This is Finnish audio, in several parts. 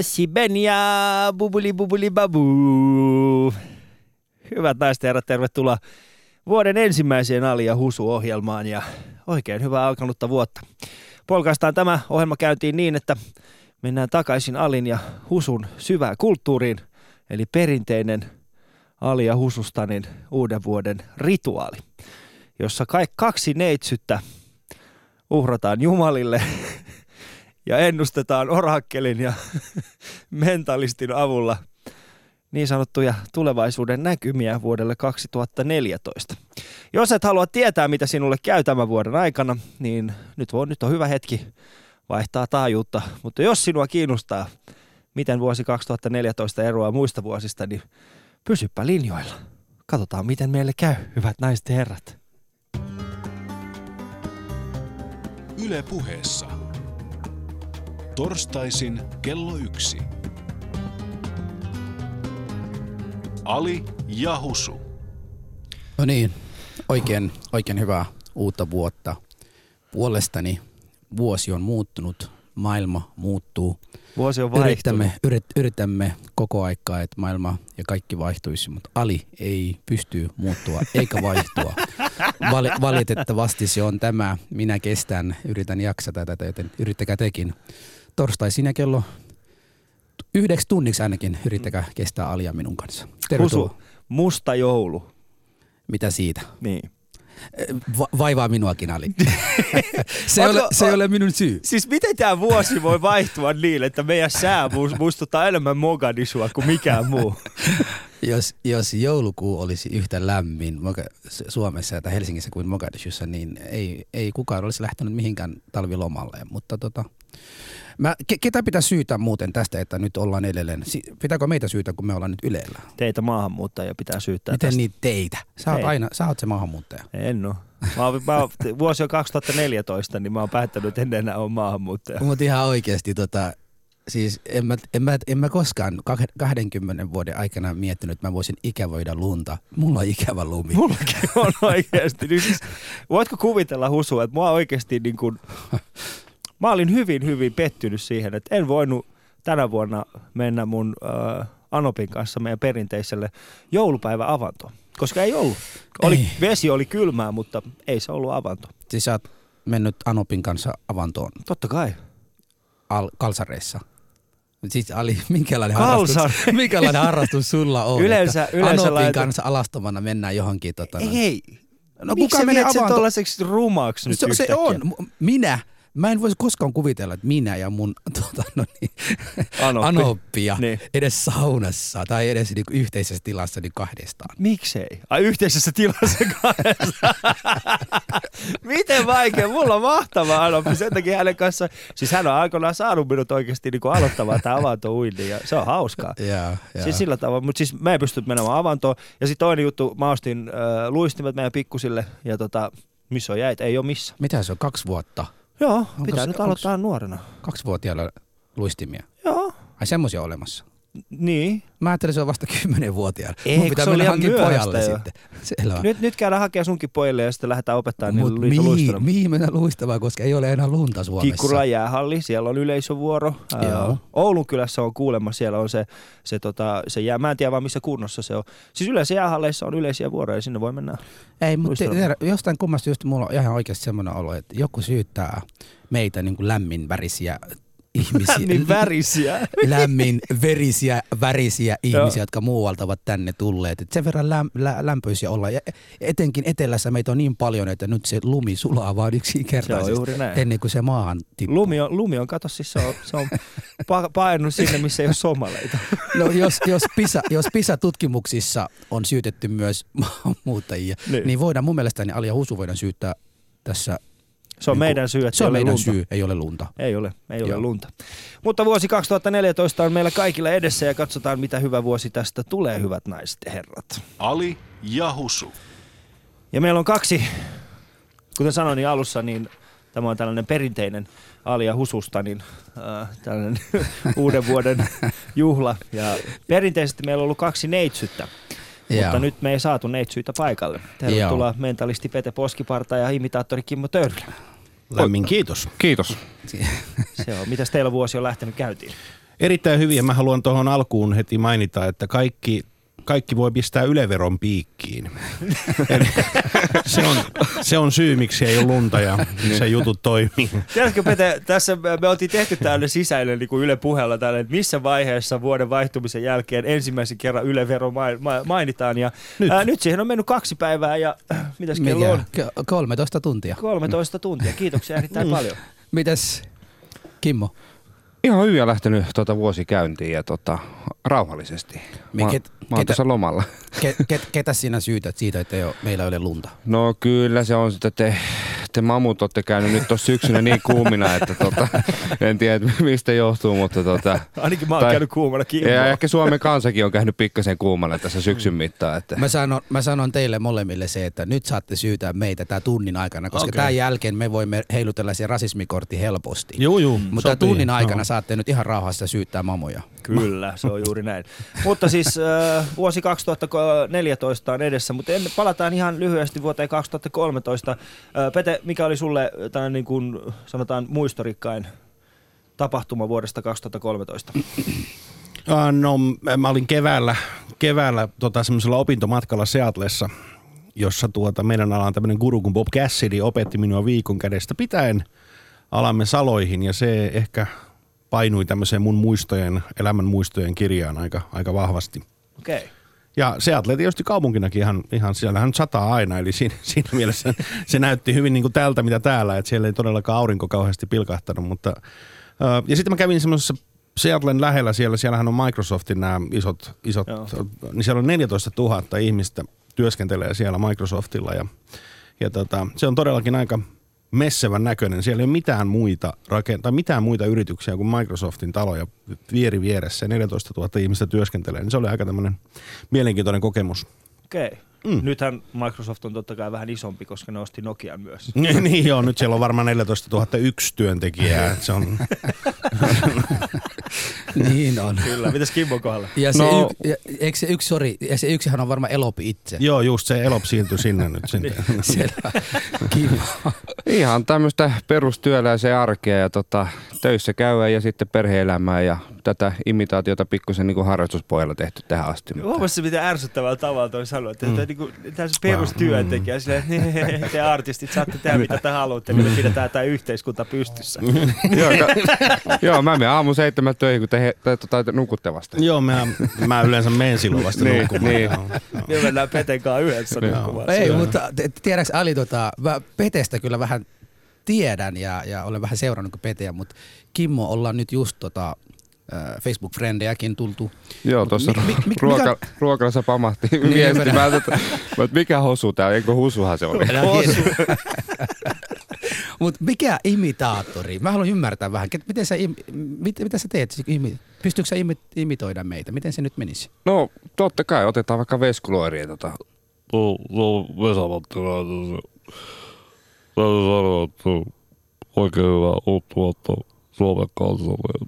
Sibenia, bubuli bubuli babu. Hyvät naiset ja herrat, tervetuloa vuoden ensimmäiseen Ali ja Husu-ohjelmaan ja oikein hyvää alkanutta vuotta. Polkaistaan tämä ohjelma käyntiin niin, että mennään takaisin Alin ja Husun syvään kulttuuriin, eli perinteinen Ali ja Husustanin uuden vuoden rituaali, jossa kaksi neitsyttä uhrataan Jumalille ja ennustetaan orakkelin ja mentalistin avulla niin sanottuja tulevaisuuden näkymiä vuodelle 2014. Jos et halua tietää, mitä sinulle käy tämän vuoden aikana, niin nyt, on, nyt on hyvä hetki vaihtaa taajuutta. Mutta jos sinua kiinnostaa, miten vuosi 2014 eroaa muista vuosista, niin pysyppä linjoilla. Katsotaan, miten meille käy, hyvät naiset ja herrat. Yle puheessa. Torstaisin kello yksi. Ali ja Husu. No niin, oikein, oikein hyvää uutta vuotta. Puolestani vuosi on muuttunut, maailma muuttuu. Vuosi on vaihtunut. Yritämme, yrit, yritämme koko aikaa, että maailma ja kaikki vaihtuisi, mutta Ali ei pysty muuttua eikä vaihtua. Val, valitettavasti se on tämä. Minä kestän, yritän jaksata tätä, joten yrittäkää tekin. Torstaisin ja kello yhdeksi tunniksi ainakin yrittäkää kestää Alia minun kanssa. Tervetuloa. Husu, musta joulu. Mitä siitä? Niin. Va- vaivaa minuakin Ali. se, ei ole, se ei ole minun syy. Siis miten tämä vuosi voi vaihtua niin, että meidän sää muistuttaa enemmän Mogadishua kuin mikään muu? jos, jos joulukuu olisi yhtä lämmin Suomessa tai Helsingissä kuin Mogadishussa, niin ei, ei kukaan olisi lähtenyt mihinkään talvilomalle. Mutta tota, Mä, ke, ketä pitää syytä muuten tästä, että nyt ollaan edelleen? Pitääkö meitä syytä, kun me ollaan nyt Ylellä? Teitä maahanmuuttajia pitää syyttää Miten tästä. niin teitä? Sä oot, aina, sä oot se maahanmuuttaja. En oo. Mä oon, mä oon, vuosi on 2014, niin mä oon päättänyt, että en enää ole maahanmuuttaja. Mutta ihan oikeasti tota, siis en mä, en, mä, en mä koskaan 20 vuoden aikana miettinyt, että mä voisin ikävöidä lunta. Mulla on ikävä lumi. Mullakin on oikeasti. Niin siis, voitko kuvitella Husu, että mua oikeasti niin kuin, mä olin hyvin, hyvin pettynyt siihen, että en voinut tänä vuonna mennä mun äh, Anopin kanssa meidän perinteiselle joulupäiväavantoon. Koska ei ollut. Oli, ei. Vesi oli kylmää, mutta ei se ollut avanto. Siis sä oot mennyt Anopin kanssa avantoon? Totta kai. Al- kalsareissa? Siis Ali, minkälainen, harrastus, minkälainen harrastus sulla on? Yleensä, yleensä Anopin laitu... kanssa alastomana mennään johonkin. Tota, ei, no, Miksi kuka menee avantoon? tuollaiseksi rumaksi nyt se, se on. Minä Mä en voisi koskaan kuvitella, että minä ja mun tota, no niin, Anoppi. Anoppia niin. edes saunassa tai edes niinku yhteisessä tilassa niin kahdestaan. Miksei? Ai yhteisessä tilassa kahdestaan. Miten vaikea? Mulla on mahtava Anoppi. Sen takia hänen kanssa, siis hän on aikoinaan saanut minut oikeasti niin aloittamaan tämä avanto ja se on hauskaa. Yeah, yeah. Siis sillä tavalla, mutta siis mä en pysty menemään avantoon. Ja sitten toinen juttu, mä ostin äh, luistimet meidän pikkusille ja tota, missä on jäit? Ei ole missä. Mitä se on, kaksi vuotta? Joo, onko pitää se, nyt aloittaa nuorena. Kaksivuotiailla luistimia? Joo. Ai semmoisia olemassa? Niin. Mä ajattelin, se on vasta kymmenenvuotiaana. Ei, Mun pitää mennä hankkia pojalle jo. sitten. Selvä. Nyt, nyt käydään hakemaan sunkin pojille ja sitten lähdetään opettaa Mut niille mihin, mihin mennään luistamaan, koska ei ole enää lunta Suomessa. Kikkura jäähalli, siellä on yleisövuoro. Joo. Oulun kylässä on kuulemma, siellä on se, se, tota, se jää, mä en tiedä vaan missä kunnossa se on. Siis yleensä jäähalleissa on yleisiä vuoroja ja sinne voi mennä Ei, mutta jostain kummasta just mulla on ihan oikeasti semmoinen olo, että joku syyttää meitä niin kuin lämmin värisiä ihmisiä. Lämmin värisiä. Lämmin verisiä, värisiä ihmisiä, jotka muualta ovat tänne tulleet. Et sen verran läm, lä, lämpöisiä olla. Ja etenkin etelässä meitä on niin paljon, että nyt se lumi sulaa vaan yksinkertaisesti ennen kuin se maahan tippuu. Lumi on, lumi on kato siis se on, se on painunut sinne, missä ei ole somaleita. No jos, jos, PISA, jos PISA-tutkimuksissa on syytetty myös maahanmuuttajia, niin. niin voidaan mun mielestäni Alia Husu voidaan syyttää tässä se on niin meidän syy, että se on meidän lunta. syy, ei ole lunta. Ei ole, ei Joo. ole lunta. Mutta vuosi 2014 on meillä kaikilla edessä ja katsotaan, mitä hyvä vuosi tästä tulee, hyvät naiset ja herrat. Ali ja Husu. Ja meillä on kaksi, kuten sanoin niin alussa, niin tämä on tällainen perinteinen Ali ja Hususta, niin äh, tällainen uuden vuoden juhla. Ja perinteisesti meillä on ollut kaksi neitsyttä. Joo. Mutta nyt me ei saatu neitsyitä paikalle. Tervetuloa Joo. mentalisti Pete Poskiparta ja imitaattori Kimmo Törlä. Lämmin kiitos. Kiitos. Se on. Mitäs teillä vuosi on lähtenyt käyntiin? Erittäin hyvin. Mä haluan tuohon alkuun heti mainita, että kaikki, kaikki voi pistää yleveron piikkiin. Se, on, se on syy, miksi ei ole lunta ja se jutut toimii. Tiedätkö Pete, tässä me oltiin tehty tällainen sisäinen niin kuin Yle puheella tällainen, että missä vaiheessa vuoden vaihtumisen jälkeen ensimmäisen kerran Yle vero mai- ma- mainitaan. Ja, nyt. Nyt. Ää, nyt siihen on mennyt kaksi päivää ja äh, mitäs kello on? Mikä? Ke- 13 tuntia. 13 tuntia. Kiitoksia erittäin paljon. Mitäs Kimmo? Ihan hyvin lähtenyt tuota vuosi käyntiin ja tota, rauhallisesti. Me Mä, ket- mä oon ketä- lomalla. Ke, ke, ketä sinä syytät siitä, että ei ole, meillä ei ole lunta? No kyllä se on sitä, te, te mamut olette käynyt nyt tuossa syksynä niin kuumina, että tota, en tiedä mistä johtuu, mutta tota, Ainakin mä oon Tai- käynyt kuumana kiinni. ja ehkä Suomen kansakin on käynyt pikkasen kuumana tässä syksyn mittaan. Että, Mä sanon, mä sanon teille molemmille se, että nyt saatte syytää meitä tämän tunnin aikana, koska okay. tämän jälkeen me voimme heilutella se rasismikortti helposti. Juu, juu. Mutta sopii. tunnin aikana Joo. saatte nyt ihan rauhassa syyttää mamoja. Kyllä, se on juuri näin. mutta siis äh, vuosi 2014 on edessä, mutta en, palataan ihan lyhyesti vuoteen 2013. Äh, Pete, mikä oli sulle tällainen niin kuin sanotaan muistorikkain tapahtuma vuodesta 2013? Ah, No, mä olin keväällä, keväällä tota, semmoisella opintomatkalla Seatlessa, jossa tuota, meidän alan tämmöinen guru kuin Bob Cassidy opetti minua viikon kädestä pitäen alamme saloihin ja se ehkä painui tämmöiseen mun muistojen, elämän muistojen kirjaan aika, aika vahvasti. Okei. Okay. Ja Seattle tietysti kaupunkinakin ihan, ihan siellähän sataa aina, eli siinä, siinä mielessä se näytti hyvin niin kuin tältä mitä täällä, että siellä ei todellakaan aurinko kauheasti pilkahtanut, mutta ö, ja sitten mä kävin semmoisessa Seattlen lähellä siellä, siellähän on Microsoftin nämä isot, isot Joo. niin siellä on 14 000 ihmistä työskentelee siellä Microsoftilla ja, ja tota, se on todellakin aika messevän näköinen. Siellä ei ole mitään muita, rakent- tai mitään muita yrityksiä kuin Microsoftin taloja vieri vieressä. ja 14 000 ihmistä työskentelee, niin se oli aika tämmöinen mielenkiintoinen kokemus. Okei. Okay. Mm. Nythän Microsoft on totta kai vähän isompi, koska ne osti Nokian myös. niin joo, nyt siellä on varmaan 14 001 työntekijää. Se on, niin on. Kyllä. Mitäs Kimmon kohdalla? Ja se, No- y- ja, eikö se yksi, sorry, ja se yksihän on varmaan Elopi itse. joo, just se Elop siirtyi sinne nyt. Sinne. Selvä. Kimmo. Ihan tämmöistä perustyöläisen arkea ja tota, töissä käydä ja sitten perhe-elämää ja tätä imitaatiota pikkusen niin kuin harrastuspohjalla tehty tähän asti. Huomasitko, miten ärsyttävällä tavalla toi sanoi, että mm. Niinku, tämä perustyöntekijä, silleen, että te artistit saatte tehdä mitä te haluatte, niin me pidetään tämä yhteiskunta pystyssä. joo, ka- joo, mä menen aamu seitsemän töihin, kun te, he, te, tota, te nukutte vasta. joo, mä, mä yleensä menen silloin vasta Niin, nukkumaan. niin. Me mennään Peten kanssa yhdessä nukkumaan. Ei, mutta te- tiedäks Ali, tota, mä Petestä kyllä vähän tiedän ja, ja olen vähän seurannut Peteä, mutta Kimmo ollaan nyt just tota, Facebook-frendejäkin tultu. Joo, tuossa mi- mi- mi- ruoka, mikä- ruokalassa pamahti Niin, viesti. mä- Mä, että, mikä hosu tää, eikö husuhan se oli? Mutta mikä imitaattori? Mä haluan ymmärtää vähän, miten sä, im, mit, mitä sä teet? Siis Pystyykö sä imi, imitoida meitä? Miten se nyt menisi? No totta kai, otetaan vaikka veskuloiria. Tota. No, no Vesa-Matti. Täytyy sanoa, että oikein hyvä uutta vuotta Suomen kansalle.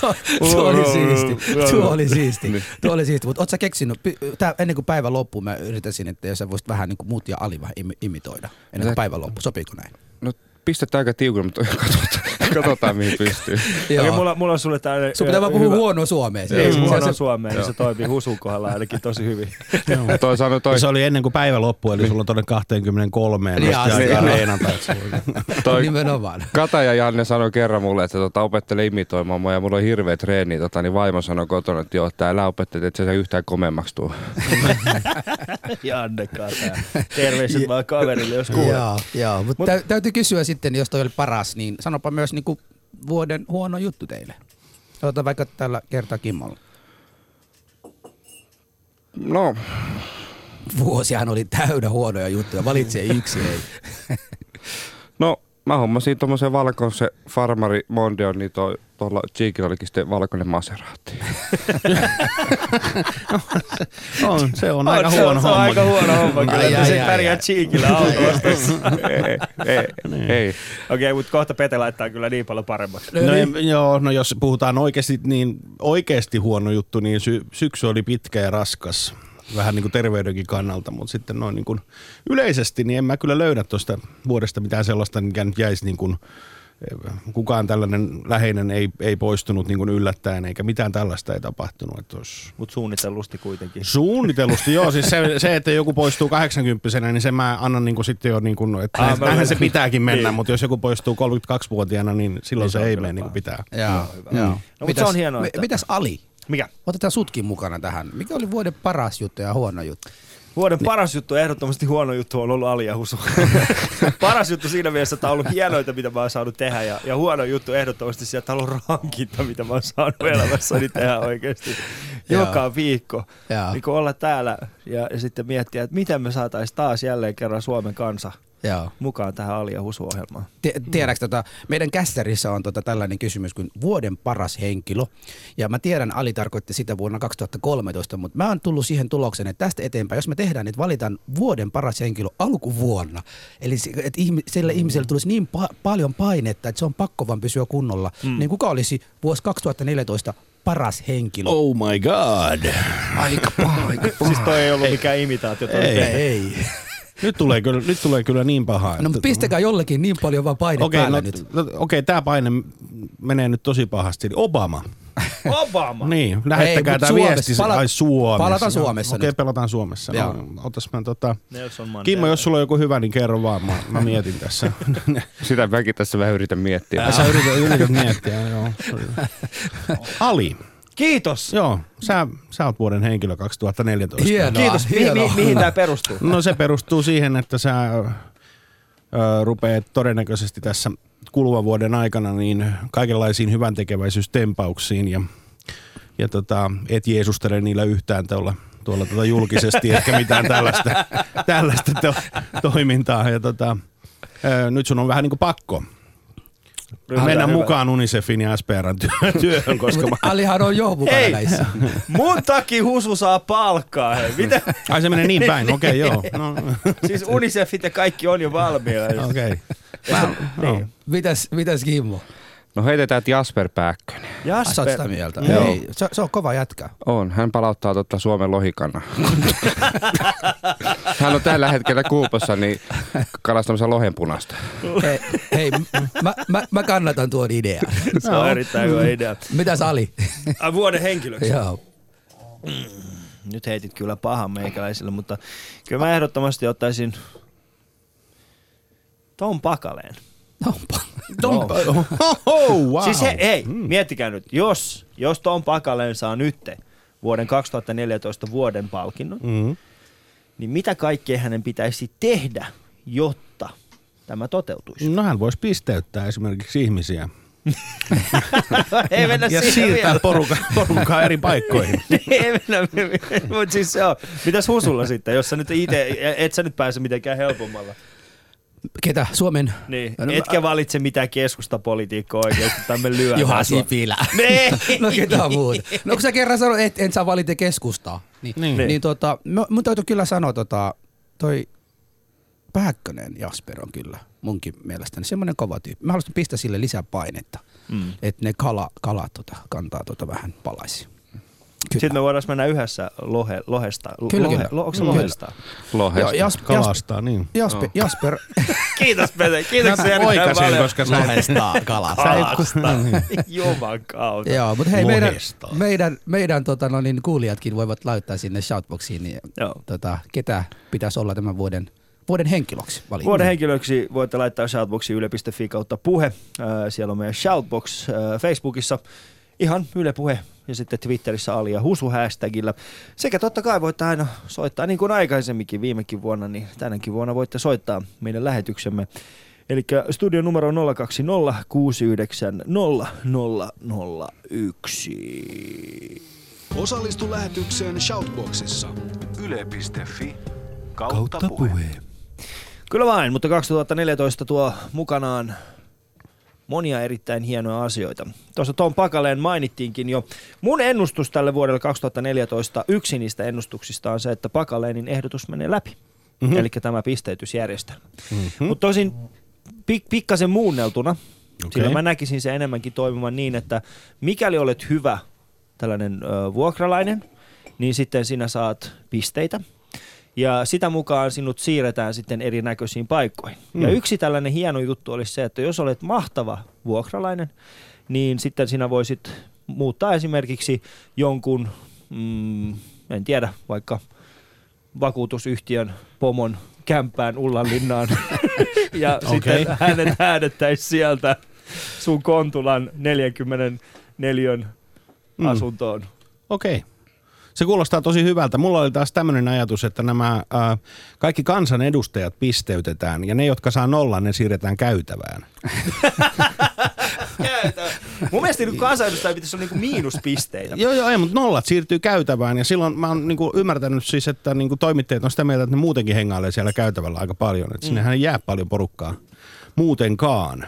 Tuo, tuo oli siisti. Tuo oli siisti. Tuo oli siisti. Mutta oot sä keksinyt, tää, ennen kuin päivän loppuu, mä yritäisin, että jos sä voisit vähän niin kuin muut ja Ali vähän imi- imitoida. Ennen kuin Sä- päivän loppu. Sopiiko näin? No pistetään aika tiukille, mutta katsotaan, katsotaan mihin pystyy. Okei, mulla, mulla on sulle tällainen... Sun pitää vaan puhua huonoa suomea. Ei, Se- huono suomeen, niin se toimii husun kohdalla ainakin tosi hyvin. Toi sanoi toi, se oli ennen kuin päivä loppui, eli sulla on tuonne 23 ja Niin, niin. sulla- toi Nimenomaan. Kata ja Janne sanoi kerran mulle, että tota, opettele imitoimaan mua ja mulla on hirveä treeni. Tota, niin vaimo sanoi kotona, että joo, että älä opettele, että se yhtään komeammaksi tuu. Janne Kata. Terveiset vaan kaverille, jos kuulee. Joo, joo. Mutta Mut- täy- täytyy kysyä sitten, jos toi oli paras, niin sanopa myös niinku vuoden huono juttu teille. Ota vaikka tällä kertaa Kimmolla. No, Vuosihan oli täynnä huonoja juttuja. Valitse yksi, ei. no mä hommasin tommosen valkoisen farmari Mondion, niin toi, tuolla Cheekillä olikin sitten valkoinen Maserati. On, se on aika se, huono se on homma. aika huono homma kyllä. Ai, ai, se ai, pärjää ai. Cheekillä autoostossa. ei, ei, ei. Okei, mutta kohta Pete laittaa kyllä niin paljon paremmaksi. No, ei- joo, no jos puhutaan oikeasti, niin oikeasti huono juttu, niin sy- syksy oli pitkä ja raskas. vähän niin kuin terveydenkin kannalta, mutta sitten noin niin kuin yleisesti, niin en mä kyllä löydä tuosta vuodesta mitään sellaista, mikä nyt jäisi niin kuin, kukaan tällainen läheinen ei, ei poistunut niin kuin yllättäen, eikä mitään tällaista ei tapahtunut. Että olisi Mutta suunnitellusti kuitenkin. Suunnitellusti, joo. Siis se, se, että joku poistuu 80 niin sen mä annan niin kuin sitten jo, niin kuin, että Ah, näinhän se pitääkin mennä, Niin. mutta jos joku poistuu 32-vuotiaana, niin silloin Niin se se, ei mene niin kuin pitää. Joo, joo. No, mutta se on hienoa, että- Mitäs Ali? Mikä? Otetaan sutkin mukana tähän. Mikä oli vuoden paras juttu ja huono juttu? Vuoden paras juttu, ehdottomasti huono juttu on ollut Ali ja Husu. paras juttu siinä mielessä, että on ollut hienoita, mitä mä oon saanut tehdä. Ja, ja huono juttu ehdottomasti sieltä on ollut rankinta, mitä mä oon saanut elämässäni tehdä oikeasti joka viikko. Niin olla täällä ja, ja sitten miettiä, että miten me saataisiin taas jälleen kerran Suomen kansa Joo. mukaan tähän Ali ja Husu-ohjelmaan. Tie- Tiedätkö, tota, meidän kästerissä on tota tällainen kysymys kuin vuoden paras henkilö. Ja mä tiedän, Ali tarkoitti sitä vuonna 2013, mutta mä oon tullut siihen tulokseen, että tästä eteenpäin, jos me tehdään, niin valitaan vuoden paras henkilö alkuvuonna. Eli se- että ihmi- sille ihmiselle tulisi niin pa- paljon painetta, että se on pakko vaan pysyä kunnolla. Mm. Niin kuka olisi vuosi 2014 paras henkilö? Oh my god. Aika paha, aika paha. Siis toi ei ollut mikään imitaatio. Ei. Ei. Nyt tulee kyllä, nyt tulee kyllä niin pahaa. No että- mutta pistäkää jollekin niin paljon vaan paine Okei, päälle no, nyt. no, okei, tämä paine menee nyt tosi pahasti. Obama. Obama! Niin, lähettäkää tämä viesti. Pala- ai Suomessa. palataan Suomessa Okei, nyt. pelataan Suomessa. Joo. No, otas mä tota... Kimmo, jos sulla on joku hyvä, niin kerro vaan. Mä, mä mietin tässä. Sitä mäkin tässä vähän yritän miettiä. Sä yrität, yrität miettiä, joo. Ali. Kiitos! Joo, sä, sä oot vuoden henkilö 2014. Hienoa. Kiitos. Mi- hienoa. mi- mihin tämä perustuu? No se perustuu siihen, että sä ö, rupeat todennäköisesti tässä kuluvan vuoden aikana niin kaikenlaisiin hyvän tekeväisyystempauksiin ja, ja tota, et jeesustele niillä yhtään tuolla, tuolla tuota julkisesti, ehkä mitään tällaista, tällaista to, toimintaa. Ja tota, ö, nyt sun on vähän niin kuin pakko Ryhdytään mennä hyvä. mukaan Unicefin ja SPRn työ- työhön, koska mä, Alihan on jo mukana Hei! näissä. Mun takia Husu saa palkkaa, hei. Mitä? ai se menee niin päin, okei okay, joo. No, Siis Unicefit ja kaikki on jo valmiina. okei. Okay. Niin. Mitäs, mitäs Kimmo? No heitetään että Jasper Pääkkönen. Oot sitä mieltä? Joo. Ei, se, se on kova jätkä. On, hän palauttaa totta Suomen lohikannan. hän on tällä hetkellä Kuupossa niin kalastamassa lohenpunasta. Hei, hei mä, mä, mä kannatan tuon idean. Se on erittäin hyvä idea. Mitäs Ali? Ai, vuoden henkilöksi. Joo. Nyt heitit kyllä pahan meikäläisille, mutta kyllä mä ehdottomasti ottaisin Tom Pakaleen. Onpa. Tom. Oh, wow. Siis he, hei, miettikää nyt, jos, jos Tom Pakaleen saa nytte vuoden 2014 vuoden palkinnon, Mm. niin mitä kaikkea hänen pitäisi tehdä, jotta tämä toteutuisi? No hän voisi pisteyttää esimerkiksi ihmisiä Ei mennä ja siirtää vielä. porukkaa, porukkaa eri paikkoihin. Ei mennä, mutta siis se on. Mitäs Husulla sitten, jos sä nyt itse, et sä nyt pääse mitenkään helpommalla? Ketä? Suomen? Niin, No, etkä valitse mitään keskustapolitiikkoa oikeasti, tai me lyödään Juha. Sipilä. Ei. No ketä muuta? No kun sä kerran sanoit, että en saa valita keskustaa. Niin, Niin. niin. niin tota, mun täytyy kyllä sanoa tota, toi Pääkkönen Jasper on kyllä munkin mielestäni semmoinen kova tyyppi. Mä haluaisin pistää sille lisää painetta, Mm. että ne kala, kalat tota, kantaa tota vähän palaisi. Sitten me voidaan mennä yhdessä lohe, lohesta. Kyllä, lohe, kyllä. Lo, onko se Kyllä. lohesta? Lohesta. Joo, Kalastaa, niin. Jasper, Jasper Kiitos Pete, kiitoksia Mä oikasin, paljon. koska sä lohestaa kalasta. Juman kautta. Joo, mutta hei, meidän, meidän, meidän tota, no niin, kuulijatkin voivat laittaa sinne shoutboxiin, niin, Joo. tota, ketä pitäisi olla tämän vuoden, vuoden henkilöksi valinta. Vuoden henkilöksi voitte laittaa shoutboxiin yle.fi kautta puhe. Äh, Siellä on meidän shoutbox äh, Facebookissa. Ihan Yle Puhe ja sitten Twitterissä Ali ja Husu hashtagillä. Sekä totta kai voitte aina soittaa niin kuin aikaisemminkin viimekin vuonna, niin tänäkin vuonna voitte soittaa meidän lähetyksemme. Eli studion numero on 020 690 001. Osallistu lähetykseen Shoutboxissa. Yle.fi kautta, puhe. Kyllä vain, mutta 2014 tuo mukanaan monia erittäin hienoja asioita. Tuossa Tom Pakaleen mainittiinkin jo. Mun ennustus tälle vuodelle 2014, yksi niistä ennustuksista on se, että Pakaleenin ehdotus menee läpi. Mhm. Mm-hmm. Eli tämä pisteytysjärjestelmä. Mm-hmm. Mutta tosin pik- pikkasen muunneltuna, okay. sillä mä näkisin se enemmänkin toimivan niin, että mikäli olet hyvä tällainen ö, vuokralainen niin sitten sinä saat pisteitä. Ja sitä mukaan sinut siirretään sitten erinäköisiin paikkoihin. Mm. Ja yksi tällainen hieno juttu olisi se, että jos olet mahtava vuokralainen, niin sitten sinä voisit muuttaa esimerkiksi jonkun, mm, en tiedä, vaikka vakuutusyhtiön pomon kämppään Ullanlinnaan ja okay. sitten hänet häädettäisi sieltä sun Kontulan 44 mm. asuntoon. Okei. Okay. Se kuulostaa tosi hyvältä. Mulla oli taas tämmöinen ajatus, että nämä äh, kaikki kansanedustajat pisteytetään ja ne, jotka saa nollan, ne siirretään käytävään. Mun mielestä niin kansanedustaja pitäisi olla niinku miinuspisteitä. joo, joo, ei, mutta nollat siirtyy käytävään ja silloin mä oon niinku ymmärtänyt siis, että niinku toimittajat on sitä mieltä, että ne muutenkin hengailee siellä käytävällä aika paljon. Että sinnehän ei jää paljon porukkaa muutenkaan.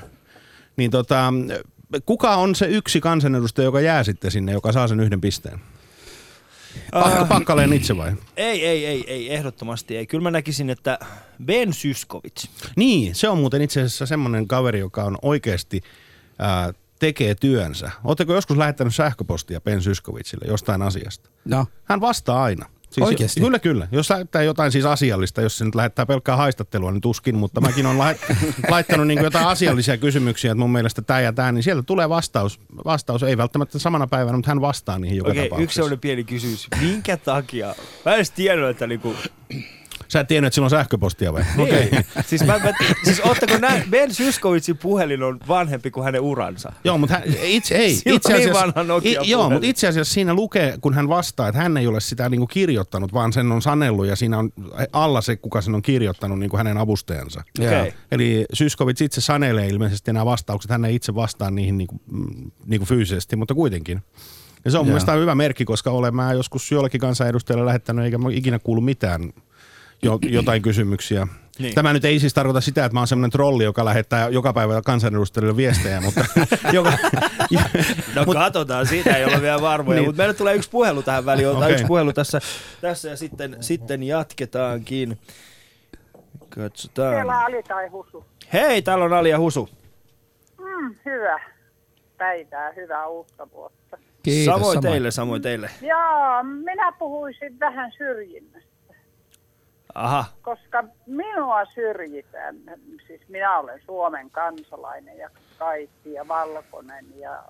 Niin tota, kuka on se yksi kansanedustaja, joka jää sitten sinne, joka saa sen yhden pisteen? Uh, Pakkaleen itse vai? Ei, ei, ei, ei, ehdottomasti ei. Kyllä mä näkisin, että Ben Syskovic. Niin, se on muuten itse asiassa semmoinen kaveri, joka on oikeasti äh, tekee työnsä. Oletteko joskus lähettänyt sähköpostia Ben Syskovicille jostain asiasta? No. Hän vastaa aina. Siis Oikeasti? Kyllä, kyllä. Jos lähettää jotain siis asiallista, jos se nyt lähettää pelkkää haistattelua, niin tuskin, mutta mäkin olen laittanut niin jotain asiallisia kysymyksiä, että mun mielestä tämä ja tämä, niin sieltä tulee vastaus. Vastaus ei välttämättä samana päivänä, mutta hän vastaa niihin joka Okei, tapauksessa. yksi sellainen pieni kysymys. Minkä takia? Mä en tiennyt, että niinku... Sä et tiennyt, että sillä on sähköpostia vai? Okei. Okay. siis, mä, mä, siis oottako nä, Ben Syskovicin puhelin on vanhempi kuin hänen uransa? Joo, mutta hän, itse, ei, itse niin asiassa, vanha Nokia i, joo, mutta itse asiassa siinä lukee, kun hän vastaa, että hän ei ole sitä niinku kirjoittanut, vaan sen on sanellut ja siinä on alla se, kuka sen on kirjoittanut, niin kuin hänen avustajansa. Okei. Okay. Eli Syskovic itse sanelee ilmeisesti nämä vastaukset, hän ei itse vastaa niihin niinku, mm, niinku fyysisesti, mutta kuitenkin. Ja se on mun Joo. mielestä hyvä merkki, koska olen mä joskus jollekin kansanedustajalle lähettänyt, eikä mä ikinä kuulu mitään jo, jotain kysymyksiä. Niin. Tämä nyt ei siis tarkoita sitä, että mä oon semmoinen trolli, joka lähettää joka päivä kansanedustajille viestejä, mutta joka, No Mut, katsotaan, siitä ei ole vielä varmoja, niin. Mutta meille tulee yksi puhelu tähän väliin, otetaan Okei. yksi puhelu tässä, tässä ja sitten, sitten jatketaankin. Katsotaan. Siellä Ali tai Husu. Hei, täällä on Ali ja Husu. Mm, hyvä päivää, hyvää uutta vuotta. Kiitos, samoin, samoin. teille, samoin teille. Joo, minä puhuisin vähän syrjinnästä, Aha, koska minua syrjitään. Siis minä olen Suomen kansalainen ja kaikki ja valkoinen ja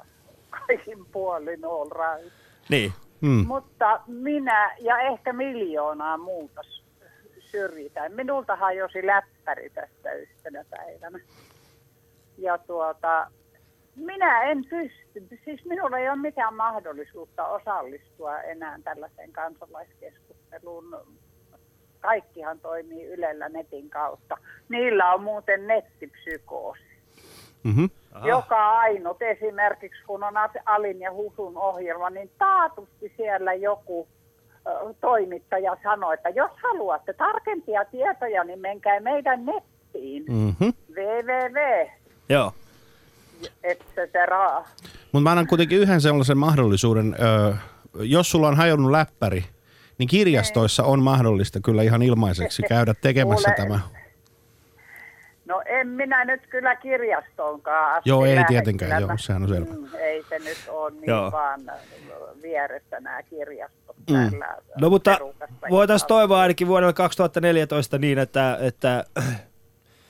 kaikin puolin all right. niin. mm, Mutta minä ja ehkä miljoonaa muuta syrjitään. Minulta hajosi läppäri tästä yhtenä päivänä. Ja tuota, minä en pysty, siis minulla ei ole mitään mahdollisuutta osallistua enää tällaiseen kansalaiskeskusteluun. Kaikkihan toimii Ylellä netin kautta. Niillä on muuten nettipsykoosi. mm-hmm. Aha. Joka ainut, esimerkiksi kun on Alin ja Husun ohjelma, niin taatusti siellä joku ö, toimittaja sanoi, että jos haluatte tarkempia tietoja, niin menkää meidän nettiin. Mm-hmm. www. Joo. Mutta mä annan kuitenkin yhden sellaisen mahdollisuuden, ö, jos sulla on hajonnut läppäri, niin kirjastoissa on mahdollista kyllä ihan ilmaiseksi käydä tekemässä Kuule, tämä. No en minä nyt kyllä kirjastoonkaan asti Joo, ei tietenkään, Kyllä joo, sehän on selvä. Mm, Ei se nyt ole niin Joo. vaan vieressä nämä kirjastot Mm. täällä No mutta voitaisiin toivoa ainakin vuodelle 2014 niin, että, että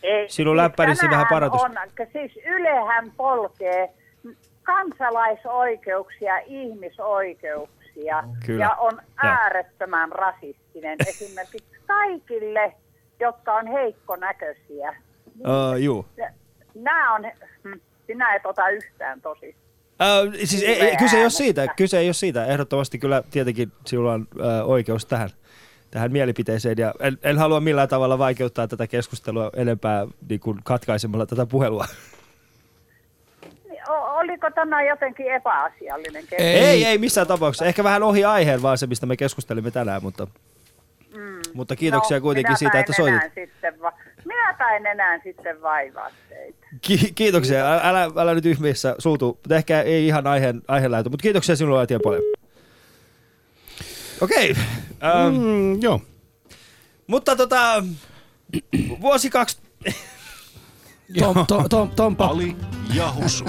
Ei, Sinun läppärisi vähän tänään parantus. On, siis Ylehän polkee kansalaisoikeuksia, ihmisoikeuksia Kyllä. ja on äärettömän rasistinen esimerkiksi kaikille, jotka on heikkonäköisiä. uh, juu. Nämä on, hm, sinä et ota yhtään tosi. Uh, siis ei, ei, kyse ei ole siitä, kyse ei ole siitä. Ehdottomasti kyllä tietenkin sinulla on uh, oikeus tähän, tähän mielipiteeseen ja en, en halua millään tavalla vaikeuttaa tätä keskustelua enempää niin kuin katkaisemalla tätä puhelua. Oliko tämä jotenkin epäasiallinen keskustelu? Ei, ei, ei missään tapauksessa. Ehkä vähän ohi aiheen vaan se, mistä me keskustelimme tänään, mutta, mm. mutta kiitoksia kuitenkin minäpä siitä, että soitit. enää Sitten va- minäpä en enää sitten vaivaa teitä. Ki- kiitoksia. Älä, älä, älä nyt ihmeessä suutu, mutta ehkä ei ihan aiheen, aiheen lähetö, mutta kiitoksia sinulle oikein paljon. Okei, ähm, Mm, joo. mutta tota, vuosi kaksi... Tom, Tom, Tom, Tompa, Ali ja Husu.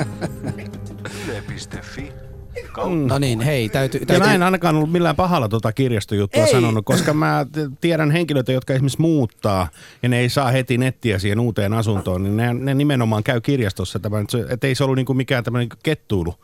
Yle.fi No niin, hei, täytyy... Ja täytyy mä en ainakaan ollut millään pahalla tuota kirjastojuttua Ei. sanonut, koska mä tiedän henkilöitä, jotka esimerkiksi muuttaa ja ne ei saa heti nettiä siihen uuteen asuntoon, niin ne, ne nimenomaan käy kirjastossa. Että ei se ollut niinku mikään tämmöinen kettuilu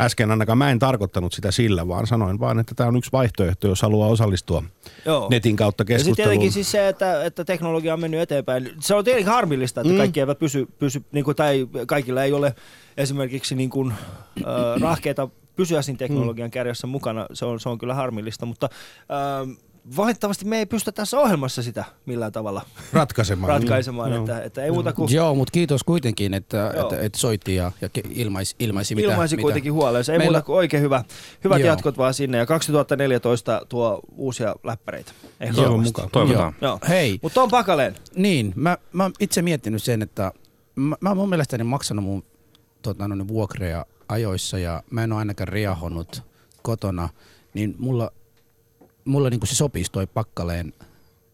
äsken ainakaan. Mä en tarkoittanut sitä sillä, vaan sanoin vaan, että tämä on yksi vaihtoehto, jos haluaa osallistua Joo. netin kautta Ja keskusteluun. tietenkin siis se, että, että teknologia on mennyt eteenpäin. Se on tietenkin harmillista, että Mm. kaikki eivät pysy, pysy niin kuin, tai kaikilla ei ole esimerkiksi niin kuin, äh, rahkeita pysyä siinä teknologian Mm. kärjessä mukana. Se on, se on kyllä harmillista, mutta äh, valitettavasti me ei pystytä tässä ohjelmassa sitä millään tavalla ratkaisemaan. ratkaisemaan. Joo. Että, että ei muuta kuin Joo, mutta kiitos kuitenkin, että, Joo. että, että soitti ja, ja ilmaisi, ilmaisi mitä. ilmaisi mitä. kuitenkin huoleensa. Ei Meillä- muuta kuin oikein hyvä. Hyvät Joo. jatkot vaan sinne. Ja 2014 tuo uusia läppäreitä. Toivon Ehdottomasti. mukaan. Toivotaan. Joo. Hei, Mutta on pakaleen. niin, mä, mä oon itse miettinyt sen, että mä, mä oon mun mielestäni maksanut mun tota, no, vuokreja ajoissa ja mä en ole ainakaan riahonut kotona, niin mulla, mulla niin se sopisi toi pakkaleen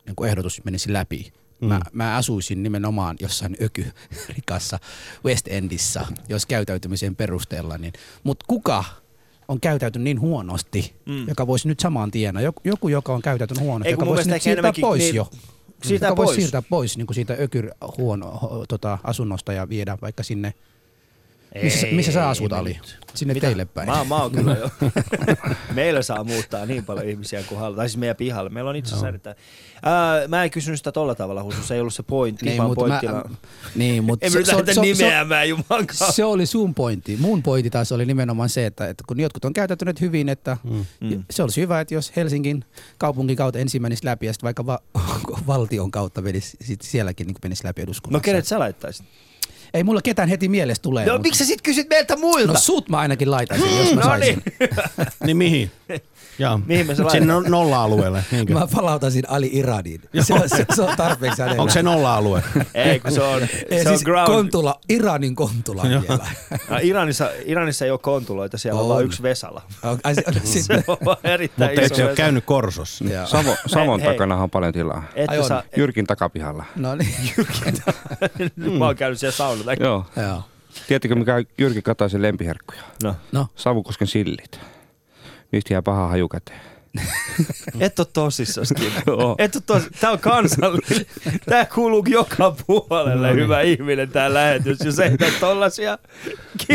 niin ehdotus menisi läpi. Mm. Mä, mä asuisin nimenomaan jossain ökyrikassa West Endissä, jos käytäytymisen perusteella. Niin. Mutta kuka on käytäytynyt niin huonosti, Mm. joka voisi nyt saman tien, joku, joku joka on käytäytynyt huonosti, Ei, joka voisi nyt siirtää pois niin- jo. Siirtää joka voisi pois. siirtää pois niin kuin siitä ökyr huono, ho- tota, asunnosta ja viedä vaikka sinne, missä, missä sä asut Ali? Sinne Mitä? teille päin. Mä, mä oon kyllä jo. Meillä saa muuttaa niin paljon ihmisiä kuin haluaa. Tai siis meidän pihalle. Meillä on itse asiassa erittäin. Ää, mä en kysynyt sitä tolla tavalla, Husu. Se ei ollut se pointti, Niin, vaan mutta mä- niin, mutta Ei me nyt lähdetä nimeämään se, se oli sun pointti. Mun pointti taas oli nimenomaan se, että, että kun jotkut on käyttäytynyt hyvin, että Mm. mm. se olisi hyvä, että jos Helsingin kaupungin kautta ensin menisi läpi ja sitten vaikka va- valtion kautta menisi, sit sielläkin niin menisi läpi No eduskunnassa. kenet sä laittaisit? Ei mulla ketään heti mielessä tulee. No mutta- miksi sä sit kysyt meiltä muilta? No sut mä ainakin laitaisin, jos mä no saisin. niin. Niin mihin? Joo. Mihin me se Sinne no- nolla-alueelle. niinkö? Mä palautaisin Ali Iraniin. Se on, se, se on tarpeeksi hänellä. Onko se nolla-alue? Ei, kun se on, Ei, se on siis ground. Kontula, Iranin Kontula vielä. No, Iranissa, Iranissa ei ole kontuloita, siellä on, On. vaan yksi Vesala. On- ai se- Se sitten- on erittäin Mutta iso se ole käynyt Korsossa. Joo. Savo, Savon Hei. takana on paljon tilaa. On. sä, Jyrkin takapihalla. No niin. mä oon käynyt siellä saunalla. Joo. Joo. Tiedättekö mikä on Jyrki Kataisen lempiherkkuja? No. No, Savukosken sillit. Niistä jää paha haju käteen. Et tosissas, Kim. Joo. Et tos... Tää on kansallinen. Tää kuuluu joka puolelle, hyvä ihminen, tää lähetys. Jos ei tollasia...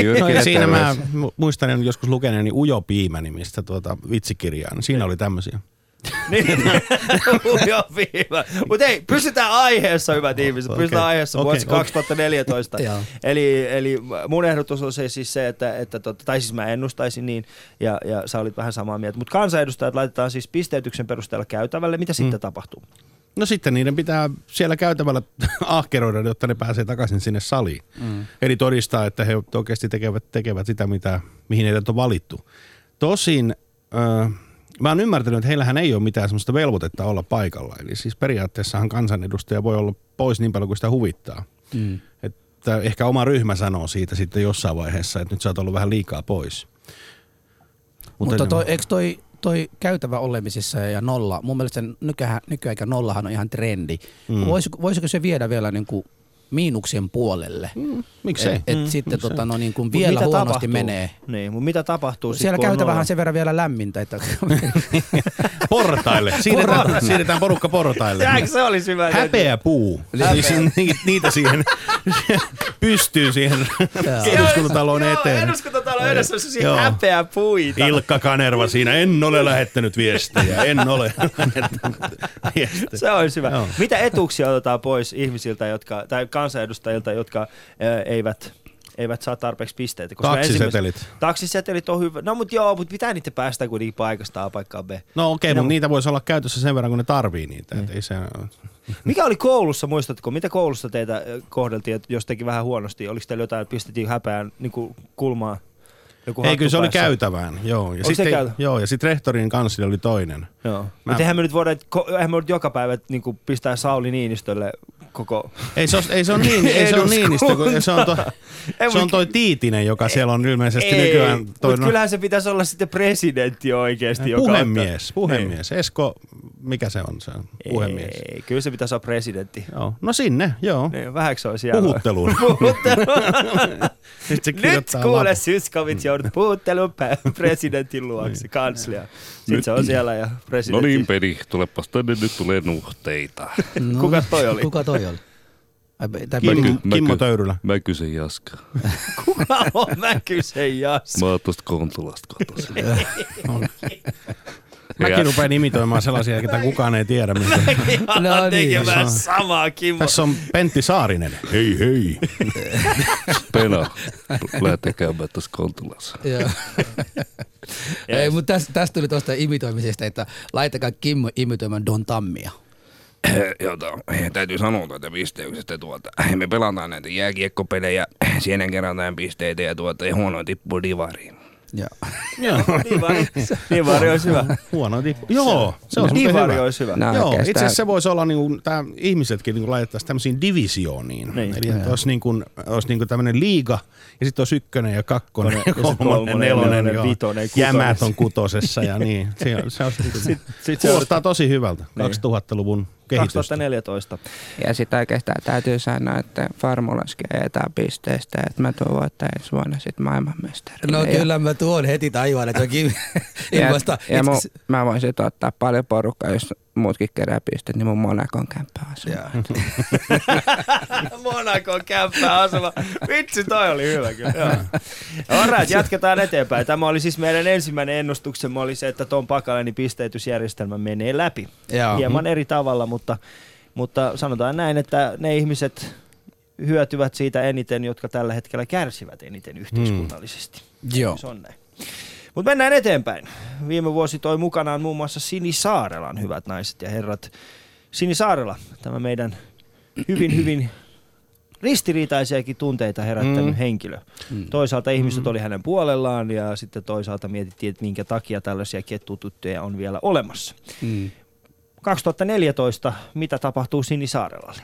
Jyrki No ja siinä mä muistan joskus lukeneeni Ujo Piimä-nimistä tuota vitsikirjaa. niin Siinä oli tämmöisiä. Niin, joo, viivä. Mut ei, pysytään aiheessa, hyvät ihmiset. Pysytään aiheessa Okei, vuosi okei. 2014. Joo. eli, eli mun ehdotus on se siis se, että, että tota, tai siis mä ennustaisin niin, ja, ja sä olit vähän samaa mieltä. Mutta kansanedustajat laitetaan siis pisteytyksen perusteella käytävälle. Mitä sitten tapahtuu? No sitten niiden pitää siellä käytävällä ahkeroida, jotta ne pääsee takaisin sinne saliin. Mm. Eli todistaa, että he oikeasti tekevät, tekevät sitä, mitä, mihin heidät on valittu. Tosin äh, mä oon ymmärtänyt, että heillähän ei ole mitään sellaista velvoitetta olla paikalla. Eli siis periaatteessahan kansanedustaja voi olla pois niin paljon kuin sitä huvittaa. mm. Että ehkä oma ryhmä sanoo siitä sitten jossain vaiheessa, että nyt sä oot ollut vähän liikaa pois. Mutta toi, eikö toi, toi käytävä olemisessa ja nolla, mun mielestä nykyään, nykyaika nollahan on ihan trendi. Mm. Voisiko, voisiko se viedä vielä niin kuin miinuksen puolelle? Mm. Miksei? Et, et Mm. sitten tota, no, niin kuin vielä mitä huonosti tapahtuu? menee. Niin, mutta mitä tapahtuu Siellä sit, käytävähän nolla? sen verran vielä lämmintä, että Portaille. Siirretään, siirretään porukka portaille. Jääkö se olisi hyvä? Häpeä puu. Siis ni- niitä siihen pystyy siihen eduskuntatalon Joo, eteen. eduskuntatalon edessä on Joo. sellaisia häpeä puita. Ilkka Kanerva siinä, en ole lähettänyt viestejä, en ole lähettänyt viestejä. Se olisi hyvä. Joo. Mitä etuuksia otetaan pois ihmisiltä, jotka, tai kansanedustajilta, jotka eivät, eivät saa tarpeeksi pisteitä? Taksisetelit. ensimmäis- Taksisetelit on hyvä. No mutta joo, mutta pitää niitä päästä kuitenkin paikasta A paikkaan B. No okei, No. mutta niitä voisi olla käytössä sen verran, kun ne tarvii niitä. Et ei se, Mikä oli koulussa, muistatko? Mitä koulussa teitä kohdeltiin, että jos teki vähän huonosti? Oliko teillä jotain, pistettiin häpeään niin kuin kulmaan? Joku ei, kyllä se oli päässä? käytävään. Joo, ja sitten, käytä- joo, ja sitten rehtorin kansli oli toinen. Joo. Mä- eihän me nyt voida, eihän me nyt joka päivä niin kuin pistää Sauli Niinistölle koko... Ei se, ole, ei se ole, niin, ei se ole Niinistö, kun se on, to, Ei, se on toi Tiitinen, joka siellä on ilmeisesti Ei, nykyään. mutta Toi, no, kyllähän se pitäisi olla sitten presidentti oikeasti. joka puhemies, ottaa- puhemies. Esko mikä se on se puhemies? Ei, kyllä se pitäisi olla presidentti. Joo. No sinne, joo. Niin, vähäksi olisi siellä. Puhutteluun. Sitten se Nyt kuule lapun. Syskovits joudut puhutteluun pä- presidentin luoksi, kanslia. Sitten se on siellä ja No presidentti. niin, Peri, tulepas tänne, nyt tulee nuhteita. No, Kuka toi oli? Kuka toi oli? Kimmo, Mä Kimmo Töyrylä. Mä kysyn Jaska. Kuka on Mäkysen Jas? Mä oon tosta Kontulasta kotoisin. Mäkin rupean imitoimaan sellaisia, ketä kukaan ei tiedä. Mistä. Ihan No niin, tekemään se on- samaa, Kimmo. Tässä on Pentti Saarinen. Hei hei. Pena, lähdette käymään tuossa Kontulassa. Joo. Ei, mutta tästä, tästä tuli tuosta imitoimisesta, että laitakaa Kimmo imitoimaan Don Tammia. Jota, täytyy sanoa tuota pisteyksestä tuota. Me pelataan näitä jääkiekkopelejä, siinä kerätään pisteitä ja tuota, ja huono tippuu divariin. Joo. Joo. Divari. Divari olisi hyvä. Huono tippu. Joo, se on Divari hyvä. olisi hyvä. No, Joo, itse asiassa se voisi olla, niin kuin, tämä ihmisetkin niin laitettaisiin tämmöisiin divisiooniin. Niin. Eli että olisi, niin kuin, olisi niin kuin tämmöinen liiga, ja sitten olisi ykkönen ja kakkonen, ja Ja sit kolmonen, kolmonen, nelonen, nelonen, joo. vitonen, kutonen. jämät on kutosessa ja niin. Se, on- se, olisi, niin kuin, sit se kuulostaa tosi hyvältä, Niin. 2000-luvun kehitystä. 2014. Ja sitten oikeastaan täytyy sanoa, että formulaskin ajetaan pisteestä, että mä tuon voittaa ensi vuonna sitten maailmanmestarille. No ja, kyllä mä tuon heti tajuan, että ja, ilmasta. ja mu, itse- mä voisin ottaa paljon porukkaa, jos muutkin kerää pisteet, niin mun Monakon kämppä asuu. Joo. Monakon kämppä asuma. Vitsi, toi oli hyvä kyllä. Joo. Alright, jatketaan eteenpäin. Tämä oli siis meidän ensimmäinen ennustuksemme oli se, että Tom Pakalenin pisteytysjärjestelmä menee läpi. Joo. Hieman eri tavalla, mutta, mutta sanotaan näin, että ne ihmiset hyötyvät siitä eniten, jotka tällä hetkellä kärsivät eniten yhteiskunnallisesti. Joo. Se on näin. Mutta mennään eteenpäin. Viime vuosi toi mukanaan muun muassa Sini Saarelan hyvät naiset ja herrat. Sini Saarela, tämä meidän hyvin, hyvin ristiriitaisiakin tunteita herättänyt Mm. henkilö. Toisaalta ihmiset oli hänen puolellaan ja sitten toisaalta mietittiin, että minkä takia tällaisia kettutyttöjä on vielä olemassa. Mm. 2014, mitä tapahtuu Sini Saarelalle?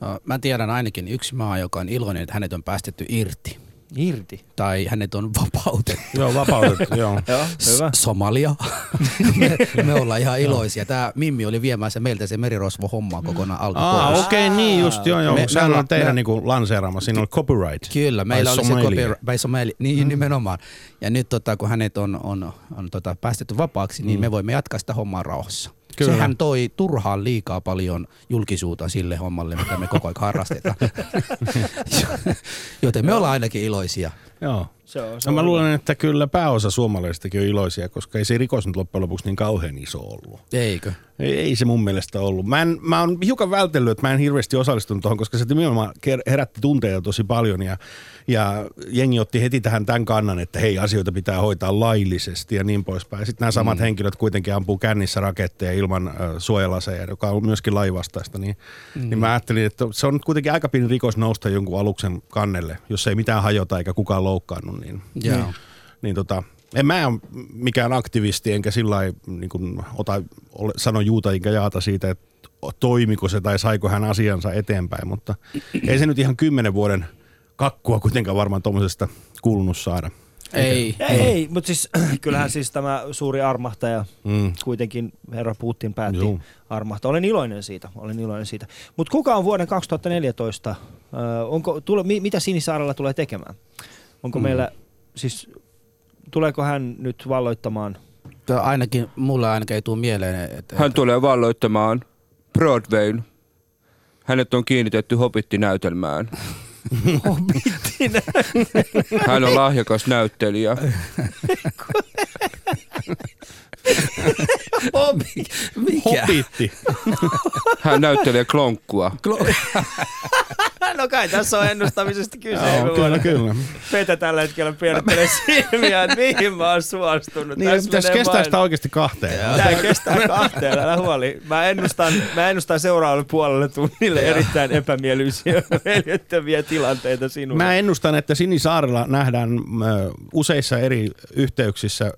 No, mä tiedän ainakin yksi maa, joka on iloinen, että hänet on päästetty irti. Irti. Tai hänet on vapautettu. Joo, vapautettu, joo. Joo, hyvä. Somalia. me, me ollaan ihan iloisia. Tämä Mimmi oli viemässä meiltä se merirosvo hommaa kokonaan alta Aa, pois. okei, okay, niin just, joo, joo. Me- Sehän on teidän me- me, niin lanseeraama, siinä on copyright. Kyllä, meillä oli se copyright by Somali, niin mm. nimenomaan. Ja nyt tota, kun hänet on, on, on tota, päästetty vapaaksi, niin me voimme jatkaa sitä hommaa rauhassa. Kyllä. Sehän toi turhaan liikaa paljon julkisuutta sille hommalle, mitä me koko ajan harrastetaan. Joten me ollaan ainakin iloisia. Joo. Se on, se No mä luulen, että kyllä pääosa suomalaisistakin on iloisia, koska ei se rikos nyt loppujen lopuksi niin kauhean iso ollut. Eikö? Ei, ei se mun mielestä ollut. Mä, en, mä oon hiukan vältellyt, että mä en hirveästi osallistunut tuohon, koska se nimenomaan herätti tunteita tosi paljon ja, ja jengi otti heti tähän tämän kannan, että hei, asioita pitää hoitaa laillisesti ja niin poispäin. Sitten nämä samat mm. henkilöt kuitenkin ampuu kännissä raketteja ilman äh, suojalaseja, joka on myöskin laivastaista. Niin, mm. niin mä ajattelin, että se on nyt kuitenkin aika pieni rikos nousta jonkun aluksen kannelle, jos ei mitään hajota eikä kukaan loukkaannut. Niin, Joo. niin, niin tota, en mä ole mikään aktivisti, enkä sillä niin ota, ole, sano juuta enkä jaata siitä, että toimiko se tai saiko hän asiansa eteenpäin, mutta ei se nyt ihan kymmenen vuoden kakkua kuitenkaan varmaan tuommoisesta kuulunut saada. Ei. Ei, ei mutta siis kyllähän siis tämä suuri armahtaja Mm. kuitenkin herra Putin päätti Juu. armahtaa. Olen iloinen siitä, olen iloinen siitä. Mutta kuka on vuoden 2014, äh, onko, tule, mi, mitä Sinisaarella tulee tekemään? Onko mm. meillä, siis tuleeko hän nyt valloittamaan? Tää Ainakin, mulle ainakin ei tule mieleen, että... Hän tulee valloittamaan Broadwayn. Hänet on kiinnitetty Hobitti-näytelmään. Hobbitin. Hän on lahjakas näyttelijä. Hobi. Mikä? Hobitti. Hän näyttelee klonkkua. Klo- no kai tässä on ennustamisesta kyse. Joo, kyllä, kyllä. Petä tällä hetkellä pyörittelee silmiä, että mihin mä oon suostunut. Niin, Tässä pitäisi menee kestää sitä oikeasti kahteen. Tämä kestää kahteen, älä huoli. Mä ennustan, mä ennustan seuraavalle puolelle tunnille erittäin epämiellyisiä, veljettäviä tilanteita sinulle. Mä ennustan, että Sinisaarella nähdään useissa eri yhteyksissä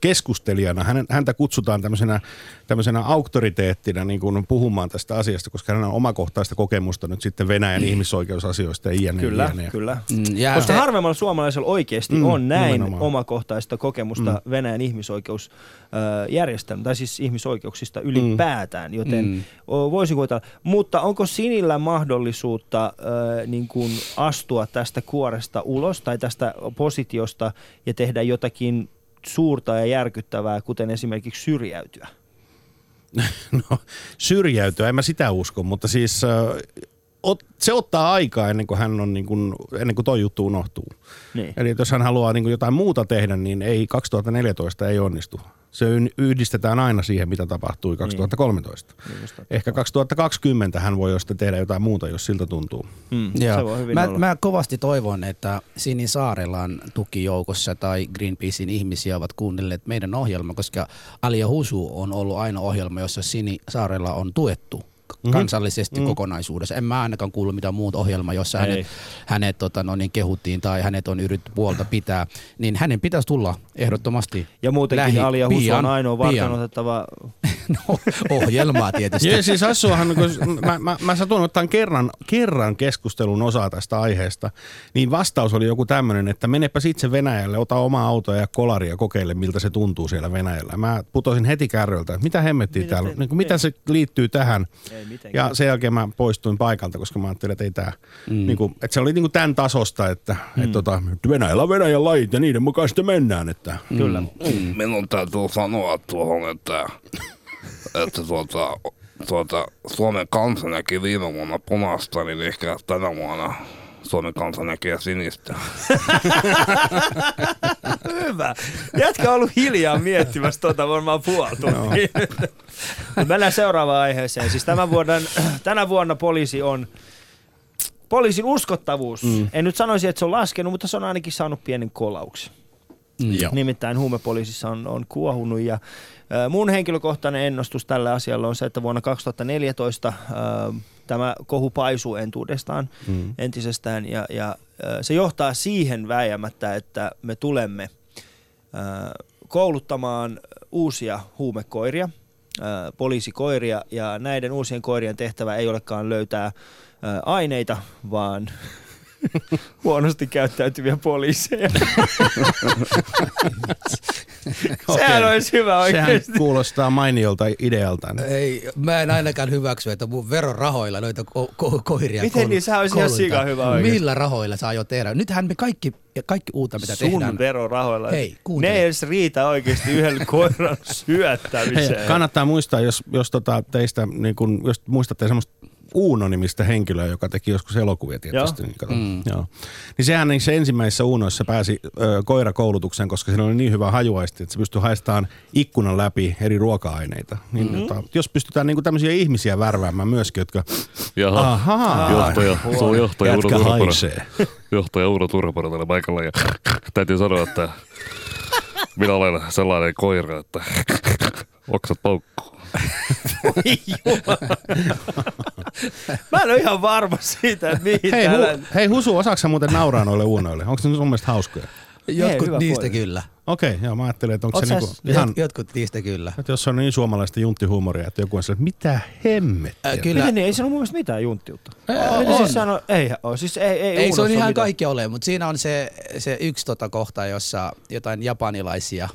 keskustelijana. Häntä kutsutaan tämmöisenä, tämmöisenä auktoriteettina niin kuin puhumaan tästä asiasta, koska hänellä on omakohtaista kokemusta nyt sitten Venäjän ihmisoikeus ihmisoikeusasioista ja jne. Kyllä, jne. kyllä. Mm, ja Koska harvemmalla suomalaisella oikeasti Mm, on näin nimenomaan. omakohtaista kokemusta Mm. Venäjän ihmisoikeusjärjestelmä, tai siis ihmisoikeuksista ylipäätään, joten Mm. voisin kuvitella. Mutta onko Sinillä mahdollisuutta äh, niin kuin astua tästä kuoresta ulos tai tästä positiosta ja tehdä jotakin suurta ja järkyttävää, kuten esimerkiksi syrjäytyä? No, syrjäytyä, en mä sitä usko, mutta siis se ottaa aikaa ennen kuin hän on niin kuin, ennen kuin toi juttu unohtuu. Niin. Eli jos hän haluaa niin kuin jotain muuta tehdä, niin ei 2014 ei onnistu. Se yhdistetään aina siihen, mitä tapahtui 2013. Niin totta. Ehkä 2020 hän voi jo sitten tehdä jotain muuta, jos siltä tuntuu. Mm, Joo. se voi hyvin mä, olla. mä kovasti toivon, että Sinin Saarelan tukijoukossa tai Greenpeacein ihmisiä ovat kuunnelleet meidän ohjelma, koska Alia Husu on ollut aina ohjelma, jossa Sini Saarella on tuettu. Kansallisesti mm. kokonaisuudessa. En mä ainakaan kuullut mitään muuta ohjelmaa, jossa Ei. hänet, hänet tota, no niin, kehuttiin tai hänet on yritetty puolta pitää, niin hänen pitäisi tulla ehdottomasti ja muutenkin lähi- Alia Husu on ainoa varten otettava no, ohjelmaa tietysti. Ja siis Assuahan, kun mä, mä, mä satun ottaa kerran, kerran keskustelun osaa tästä aiheesta, niin vastaus oli joku tämmöinen, että menepäs itse Venäjälle, ota oma auto ja kolari ja kokeile, miltä se tuntuu siellä Venäjällä. Mä putosin heti kärryltä, mitä hemmettiä Mitä täällä, te- niin kuin, mitä se liittyy tähän. Ei. Ja sen jälkeen mä poistuin paikalta, koska mä ajattelin, että ei tää, mm. niin kuin, että se oli niin kuin tämän tasosta, että, mm. että tota, Venäjällä on Venäjän lait ja niiden mukaan sitten mennään. Että. Kyllä. Minun täytyy sanoa tuohon, että, että tuota, tuota, Suomen kansa näki viime vuonna punaista, niin ehkä tänä vuonna Suomen kansa näkee sinistä. Hyvä. Jätkä on ollut hiljaa miettimässä tuota varmaan puoli tuntia. Mut Mennään seuraavaan aiheeseen. Siis tämän vuoden, tänä vuonna poliisi on, poliisin uskottavuus, mm. en nyt sanoisi, että se on laskenut, mutta se on ainakin saanut pienen kolauksen. Mm, Joo. Nimittäin huumepoliisissa on, on kuohunut ja ä, mun henkilökohtainen ennustus tälle asialle on se, että vuonna 2014 ä, tämä kohu paisuu entuudestaan mm. entisestään ja, ja se johtaa siihen väijämättä, että me tulemme kouluttamaan uusia huumekoiria, poliisikoiria ja näiden uusien koirien tehtävä ei olekaan löytää aineita, vaan huonosti käyttäytyviä poliiseja. Sehän olisi hyvä Sehän oikeasti. kuulostaa mainiolta idealta. Ei, mä en ainakaan hyväksy, että mun verorahoilla noita ko- ko- koiria Miten koul- niin? Sehän olisi ihan sika hyvä oikeesti. Millä rahoilla saa jo tehdä? Nythän me kaikki, ja kaikki uutta, mitä Sun tehdään. verorahoilla. Hei, kuuntele. ne ei edes riitä oikeasti yhden koiran syöttämiseen. Hei, kannattaa muistaa, jos, jos tota teistä, niin kun, jos muistatte semmoista Uuno-nimistä henkilöä, joka teki joskus elokuvia tietysti. Niin, kato, mm. joo. niin sehän niissä ensimmäisissä Uunoissa pääsi ö, koirakoulutukseen, koska siinä oli niin hyvä hajuaisti, että se pystyi haistamaan ikkunan läpi eri ruoka-aineita. Niin, mm-hmm. tota, jos pystytään niin tämmöisiä ihmisiä värväämään myöskin, jotka Jaha, ahaa, johtaja, se on johtaja Uno jätkä Turpara. haisee. Johtaja Uno Turpara tällä paikalla ja täytyy sanoa, että minä olen sellainen koira, että oksat paukkuu. Mä en ole ihan varma siitä, että mihin Hei, täällä... hu, hei Husu, osaatko muuten nauraa noille Uunoille? Onko ne sun mielestä hauskoja? Jotkut hyvä niistä pointti. kyllä. Okei, okay, joo, mä ajattelin, että onko Oot se niinku ihan... Jot, jotkut niistä kyllä. Että jos se on niin suomalaista junttihuumoria, että joku on sille, mitä hemmettiä. Äh, kyllä. Miten niin? Ei se ole mun mielestä mitään junttiutta. Miten on. siis sano? Ei, ole. siis ei, ei, Ei se on ihan mitään. kaikki ole, mutta siinä on se, se yksi tota kohta, jossa jotain japanilaisia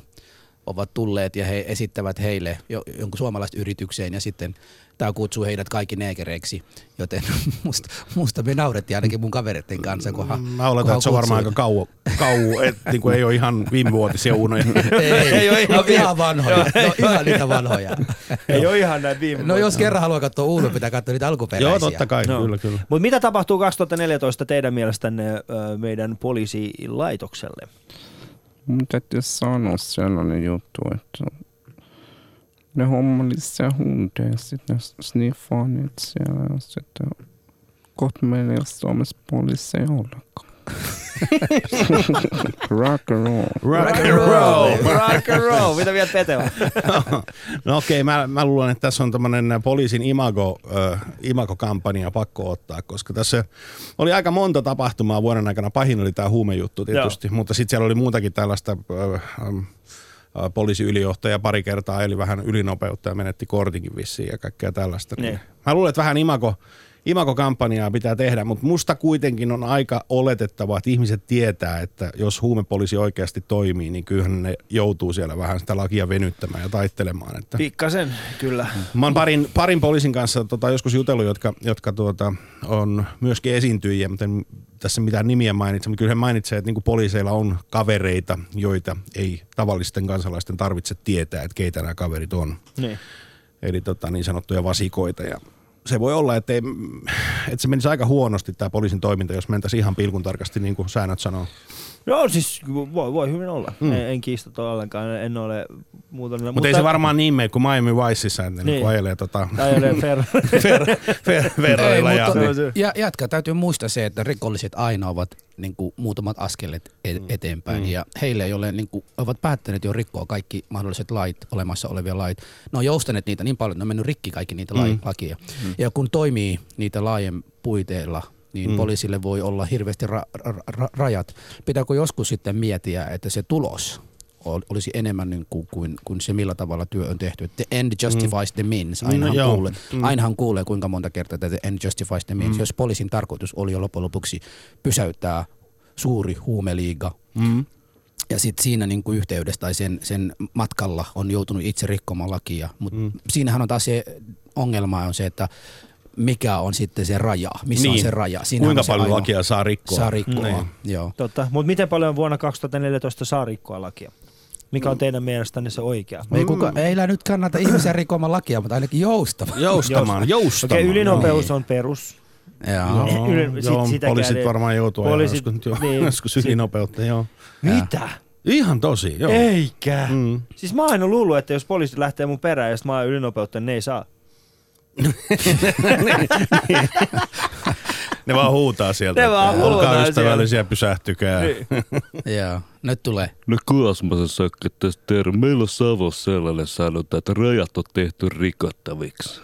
ovat tulleet ja he esittävät heille jo, jonkun suomalaista yritykseen ja sitten tämä kutsuu heidät kaikki neekereiksi, joten musta, musta me naurettiin ainakin mun kavereiden kanssa, kunhan Mä oletan, että se on varmaan aika kauan, kauan että niin kuin ei ole ihan viimevuotisia unoja. Ei, Ei ei, ole ihan no, ihan vanhoja, no, ihan niitä vanhoja. Ei ole ihan näin viime No jos kerran haluaa katsoa Uuno, pitää katsoa niitä alkuperäisiä. Joo, totta kai, No. kyllä, kyllä. Mutta mitä tapahtuu 2014 teidän mielestänne meidän poliisilaitokselle? Mun täytyy sanoa sellainen juttu, että ne hommaili siellä hundeja, sitten ne sniffaa niitä siellä ja sitten Rock and roll. Rock and roll! Rock and roll! Mitä vielä Peteva? No okei, okay, mä, mä luulen, että tässä on tämmöinen poliisin imago, äh, imago-kampanja pakko ottaa, koska tässä oli aika monta tapahtumaa vuoden aikana. Pahin oli tämä huumejuttu tietysti, Joo. mutta sitten siellä oli muutakin tällaista äh, äh, poliisiylijohtaja pari kertaa eli vähän ylinopeutta ja menetti kortinkin vissiin ja kaikkea tällaista. Niin. Niin. Mä luulen, että vähän imago, imagokampanjaa pitää tehdä, mutta musta kuitenkin on aika oletettavaa, että ihmiset tietää, että jos huumepoliisi oikeasti toimii, niin kyllähän ne joutuu siellä vähän sitä lakia venyttämään ja taittelemaan. Että. Pikkasen, kyllä. Mä oon parin, parin poliisin kanssa tota, joskus jutellut, jotka, jotka tuota, on myöskin esiintyjiä, mutta en tässä mitään nimiä mainitse, mutta kyllä he mainitsee, että niin poliiseilla on kavereita, joita ei tavallisten kansalaisten tarvitse tietää, että keitä nämä kaverit on. Niin. Eli tota, niin sanottuja vasikoita. Ja se voi olla, että, ei, että se menisi aika huonosti tämä poliisin toiminta, jos mentäisiin ihan pilkun tarkasti niin kuin säännöt sanoo. No siis voi, voi hyvin olla. Mm. En, en kiistä ollenkaan, en ole muuta. Mutta, mutta ei se varmaan niin mene kuin Miami Viceissa, että niin. niin ajelee tota... Ajelee fer... fer... fer... Ferroilla ja... ja... Jatka, täytyy muistaa se, että rikolliset aina ovat niin kuin, muutamat askelet e- mm. eteenpäin. Mm. Ja heille, joille niin kuin, ovat päättäneet jo rikkoa kaikki mahdolliset lait, olemassa olevia lait, ne on joustaneet niitä niin paljon, että ne on mennyt rikki kaikki niitä mm. lakia. Mm. Ja kun toimii niitä laajen puiteilla, niin mm. poliisille voi olla hirveästi ra- ra- ra- rajat. Pitääkö joskus sitten miettiä, että se tulos olisi enemmän niin kuin, kuin, kuin se, millä tavalla työ on tehty. The end justifies mm. the means. Ainahan, no, kuulee, mm. ainahan kuulee, kuinka monta kertaa että the end justifies the means. Mm. Jos poliisin tarkoitus oli jo loppujen lopuksi pysäyttää suuri huumeliiga, mm. ja sitten siinä niin kuin yhteydessä tai sen, sen matkalla on joutunut itse rikkomaan lakia. Mutta mm. siinähän on taas se ongelma on se, että mikä on sitten se raja, missä niin. on se raja. Siinä Kuinka paljon ainoa, lakia saa rikkoa. Saa rikkoa, niin. joo. Totta, mutta miten paljon vuonna 2014 saa rikkoa lakia? Mikä on teidän mielestänne se oikea? Ei, kuka, ei nyt kannata ihmisiä rikkomaan lakia, mutta ainakin joustamaan. Joustamaan, joustamaan. Okei, ylinopeus on perus. Joo, joo, sit, joo poliisit edes. varmaan joutuu poliisit, joskus, niin, joskus ylinopeutta, joo. Mitä? Ihan tosi, joo. Eikä. Mm. Siis mä oon aina luullut, että jos poliisi lähtee mun perään ja mä oon ylinopeutta, niin ne ei saa. ne vaan huutaa sieltä. Ne vaan huutaa Olkaa ystävällisiä, pysähtykää. Niin. Joo, nyt tulee. No Kuosmasen sakka tästä terve. Meillä on Savossa sellainen sanonta, että rajat on tehty rikottaviksi.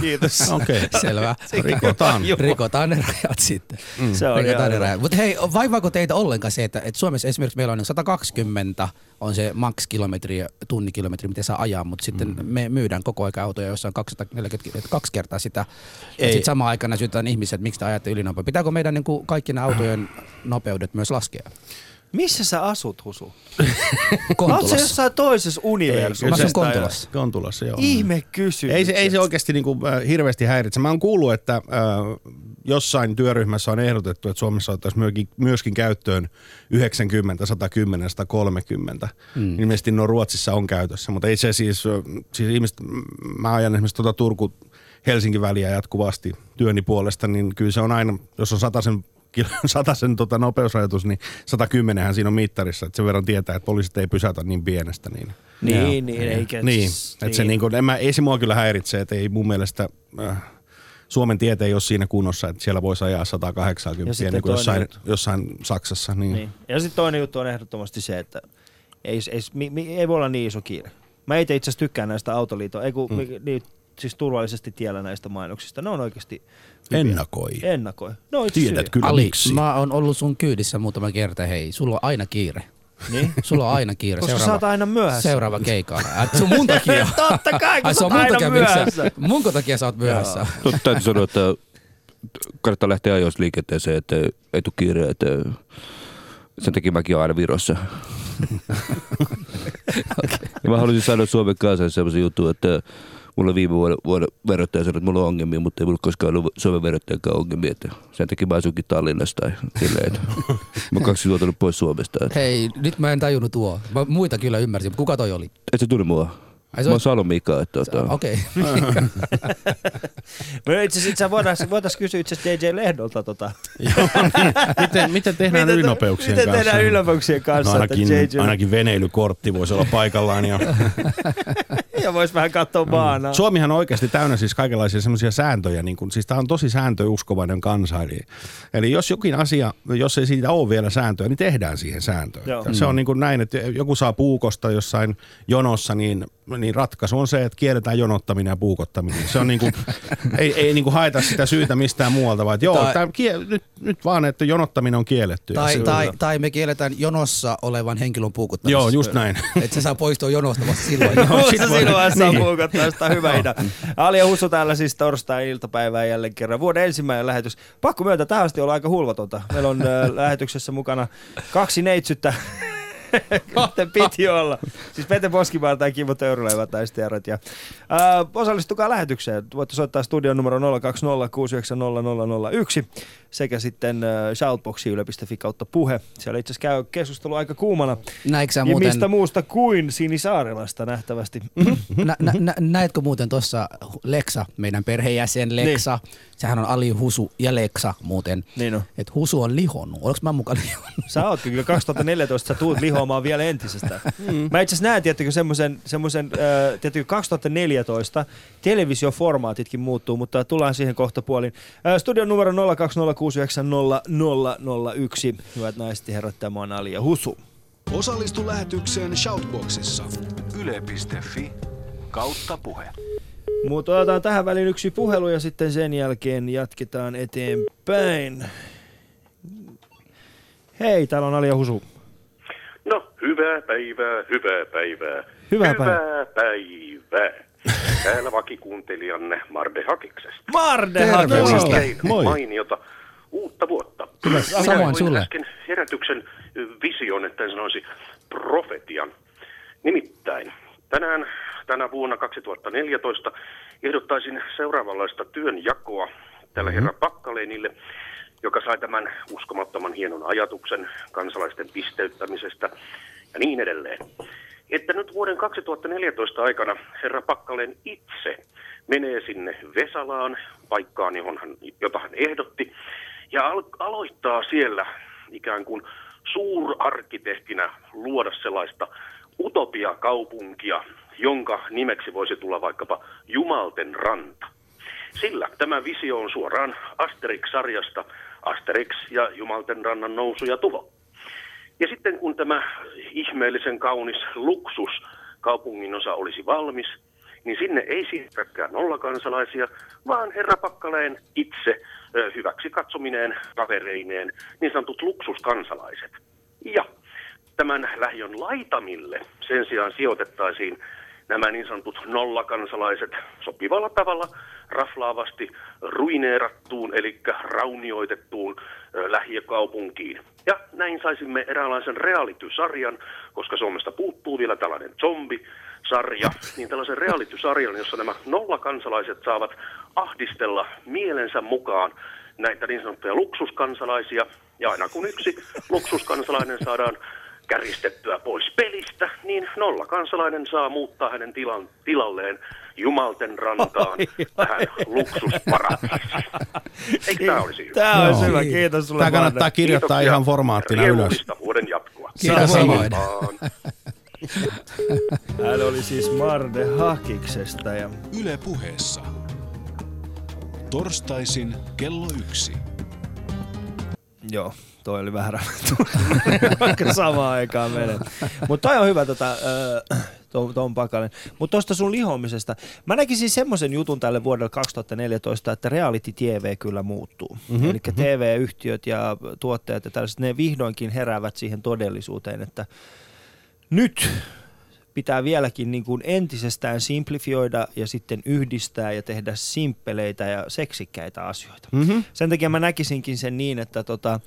Kiitos. Okei, okay. selvä. Rikotaan. Rikotaan ne rajat sitten. Mm. Se on Rikotaan ne rajat. Mutta hei, vaivaako teitä ollenkaan se, että, että Suomessa esimerkiksi meillä on 120 on se max kilometri, tunnikilometri, mitä saa ajaa, mutta sitten mm. me myydään koko ajan autoja, jossa on 240, kaksi kertaa sitä. Ei. Ja sitten samaan aikana syytetään ihmiset, että miksi te ajatte ylinopeutta. Pitääkö meidän niin kuin kaikki ne autojen nopeudet myös laskea? Missä sä asut, Husu? Kontulassa. Oletko jossain toisessa universumissa? Mä asun Kontulassa. Kontulassa, joo. Ihme kysymys. Ei se, ei se oikeasti niinku, äh, hirveästi häiritse. Mä oon kuullut, että äh, jossain työryhmässä on ehdotettu, että Suomessa ottaisiin myöskin, myöskin käyttöön 90, 110, 130. Mm. Ilmeisesti nuo Ruotsissa on käytössä, mutta ei se siis, äh, siis ihmiset, mä ajan esimerkiksi tuota Turku Helsingin väliä jatkuvasti työni puolesta, niin kyllä se on aina, jos on sataisen sen tota nopeusrajoitus, niin 110 siinä on mittarissa, että sen verran tietää, että poliisit ei pysäytä niin pienestä. Niin, niin, ja, niin eikä. Niin, siis, että niin. Se, niin kuin, en mä, ei se mua kyllä häiritse, että ei mun mielestä... Äh, Suomen tiete ei ole siinä kunnossa, että siellä voisi ajaa 180 niin kuin jossain, jossain Saksassa. Niin. Niin. Ja sitten toinen juttu on ehdottomasti se, että ei, ei, ei, ei voi olla niin iso kiire. Mä itse asiassa tykkään näistä autoliiton, ei kun, mm. niin, siis turvallisesti tiellä näistä mainoksista. Ne on oikeasti hyviä. Ennakoi. Ennakoi. No, Tiedät kyllä Ali, miksi. mä oon ollut sun kyydissä muutama kerta. Hei, sulla on aina kiire. Niin? Sulla on aina kiire. Koska seuraava, sä aina myöhässä. Seuraava keikka. Se on mun takia. Totta kai, kun Ai, sä oot aina takia, myöhässä. Mun takia sä oot myöhässä. No, täytyy sanoa, että kannattaa lähteä ajoissa liikenteeseen, että ei tule kiire, että sen takia mäkin olen aina Virossa. okay. Ja mä haluaisin sanoa Suomen kanssa sellaisen jutun, että mulla viime vuoden, vuoden verottaja sanoi, että mulla on ongelmia, mutta ei mulla koskaan ollut Suomen verottajakaan ongelmia. Että sen takia mä asunkin Tallinnassa tai silleen, mä oon kaksi vuotta pois Suomesta. Että. Hei, nyt mä en tajunnut tuo. Mä muita kyllä ymmärsin, mutta kuka toi oli? Et se tuli mua. Ai, mä oon. Että, tota... Okei. Okay. itse asiassa voitaisiin voitais kysyä itse asiassa DJ Lehdolta tota. Joo, niin. miten, miten tehdään miten, ylinopeuksien miten kanssa? Miten tehdään ylinopeuksien kanssa? No ainakin, JJ... ainakin veneilykortti voisi olla paikallaan. Ja, ja voisi vähän katsoa maana. Suomihan on oikeasti täynnä siis kaikenlaisia semmoisia sääntöjä. Niin kun, siis tämä on tosi sääntöuskovainen kansa. Eli, eli jos jokin asia, jos ei siitä ole vielä sääntöä, niin tehdään siihen sääntöön. Joo. Se on niin kuin näin, että joku saa puukosta jossain jonossa, niin niin ratkaisu on se, että kielletään jonottaminen ja puukottaminen. Se on niin kuin, ei, ei niin kuin haeta sitä syytä mistään muualta, vaan joo, tai, tämä, kie, nyt, nyt vaan, että jonottaminen on kielletty. Tai, tai, tai me kielletään jonossa olevan henkilön puukottaminen. Joo, just näin. Että se saa poistua jonosta vasta silloin. joo, sit voi, ilmassa puukottaa, sitä hyvä idea. Ali ja Husso täällä siis torstai-iltapäivää jälleen kerran. Vuoden ensimmäinen lähetys. Pakko myöntää, tähän asti olla aika hulvatonta. Meillä on äh, lähetyksessä mukana kaksi neitsyttä. Kuten piti olla. Siis Pete Poskimaa tai Kimmo Töyrylevä tai Stiarat. Ja, ää, osallistukaa lähetykseen. Voitte soittaa studion numero 020690001 sekä sitten ää, shoutboxi yle.fi kautta puhe. Siellä itse asiassa käy keskustelu aika kuumana. Näikö sä Ja muuten, mistä muusta kuin Sinisaarelasta nähtävästi. nä, nä, nä, näetkö muuten tuossa Leksa, meidän perheenjäsen Leksa, sehän on Ali Husu ja Leksa muuten. Niin on. Et Husu on lihonnut. Oliko mä mukaan lihonnut? Sä oot kyllä 2014, sä tuut lihoamaan vielä entisestään. Mä itse asiassa näen, tiettäkö, semmoisen, semmoisen, äh, tiettäkö, 2014 televisioformaatitkin muuttuu, mutta tullaan siihen kohta puolin. Äh, studion numero 020690001. Hyvät naiset ja herrat, tämä on Ali ja Husu. Osallistu lähetykseen Shoutboxissa. Yle.fi kautta puhe. Mutta otetaan tähän väliin yksi puhelu ja sitten sen jälkeen jatketaan eteenpäin. Hei, täällä on Ali ja Husu. No, hyvää päivää, hyvää päivää. Hyvää hyvää päivää. Täällä vakikuuntelijanne Marde Hakiksesta. Marde. Oikein Moi. mainiota uutta vuotta. Samoin Minä koin sulle. äsken herätyksen vision, että en sanoisi profetian. Nimittäin tänään, tänä vuonna 2014 ehdottaisin seuraavanlaista työnjakoa tällä herra Pakkaleenille, joka sai tämän uskomattoman hienon ajatuksen kansalaisten pisteyttämisestä ja niin edelleen. Että nyt vuoden 2014 aikana herra Pakkaleen itse menee sinne Vesalaan, paikkaan, johon hän, jota hän ehdotti, ja al- aloittaa siellä ikään kuin suurarkkitehtinä luoda sellaista utopiakaupunkia, jonka nimeksi voisi tulla vaikkapa Jumalten ranta. Sillä tämä visio on suoraan Asterix-sarjasta Asterix ja Jumalten rannan nousu ja tulo. Ja sitten kun tämä ihmeellisen kaunis luksus kaupungin osa olisi valmis, niin sinne ei siirtäkään nollakansalaisia, vaan herra Pakkaleen itse hyväksi katsomineen kavereineen niin sanotut luksuskansalaiset. Ja tämän lähiön laitamille sen sijaan sijoitettaisiin nämä niin sanotut nollakansalaiset sopivalla tavalla raflaavasti ruineerattuun, eli raunioitettuun lähiökaupunkiin. Ja näin saisimme eräänlaisen reality-sarjan, koska Suomesta puuttuu vielä tällainen zombi-sarja, niin tällaisen reality-sarjan, jossa nämä nollakansalaiset saavat ahdistella mielensä mukaan näitä niin sanottuja luksuskansalaisia, ja aina kun yksi luksuskansalainen saadaan käristettyä pois pelistä, niin nolla kansalainen saa muuttaa hänen tilan, tilalleen Jumalten rantaan tähän luksusparatiisiin. Eikö tämä olisi hyvä? Tämä on Joo. hyvä, kiitos sulle Tämä kannattaa Marde. kirjoittaa Kiitoksia. ihan formaattina ylös. Vuoden jatkoa. Kiitos Samoin. Vaan. Hän oli siis Marde Hakiksesta ja Yle puheessa. Torstaisin kello yksi. Joo, toi oli vähän rajattu, vaikka samaan aikaan menee. Mutta toi on hyvä tota, äh, Tom, Tom. Mutta tuosta sun lihomisesta. Mä näkisin semmoisen jutun tälle vuodelle 2014, että reality TV kyllä muuttuu. Mm-hmm, Eli TV-yhtiöt ja tuottajat ja tällaiset, ne vihdoinkin heräävät siihen todellisuuteen, että nyt pitää vieläkin niin kuin entisestään simplifioida ja sitten yhdistää ja tehdä simppeleitä ja seksikkäitä asioita. Mm-hmm. Sen takia mä näkisinkin sen niin, että, tota,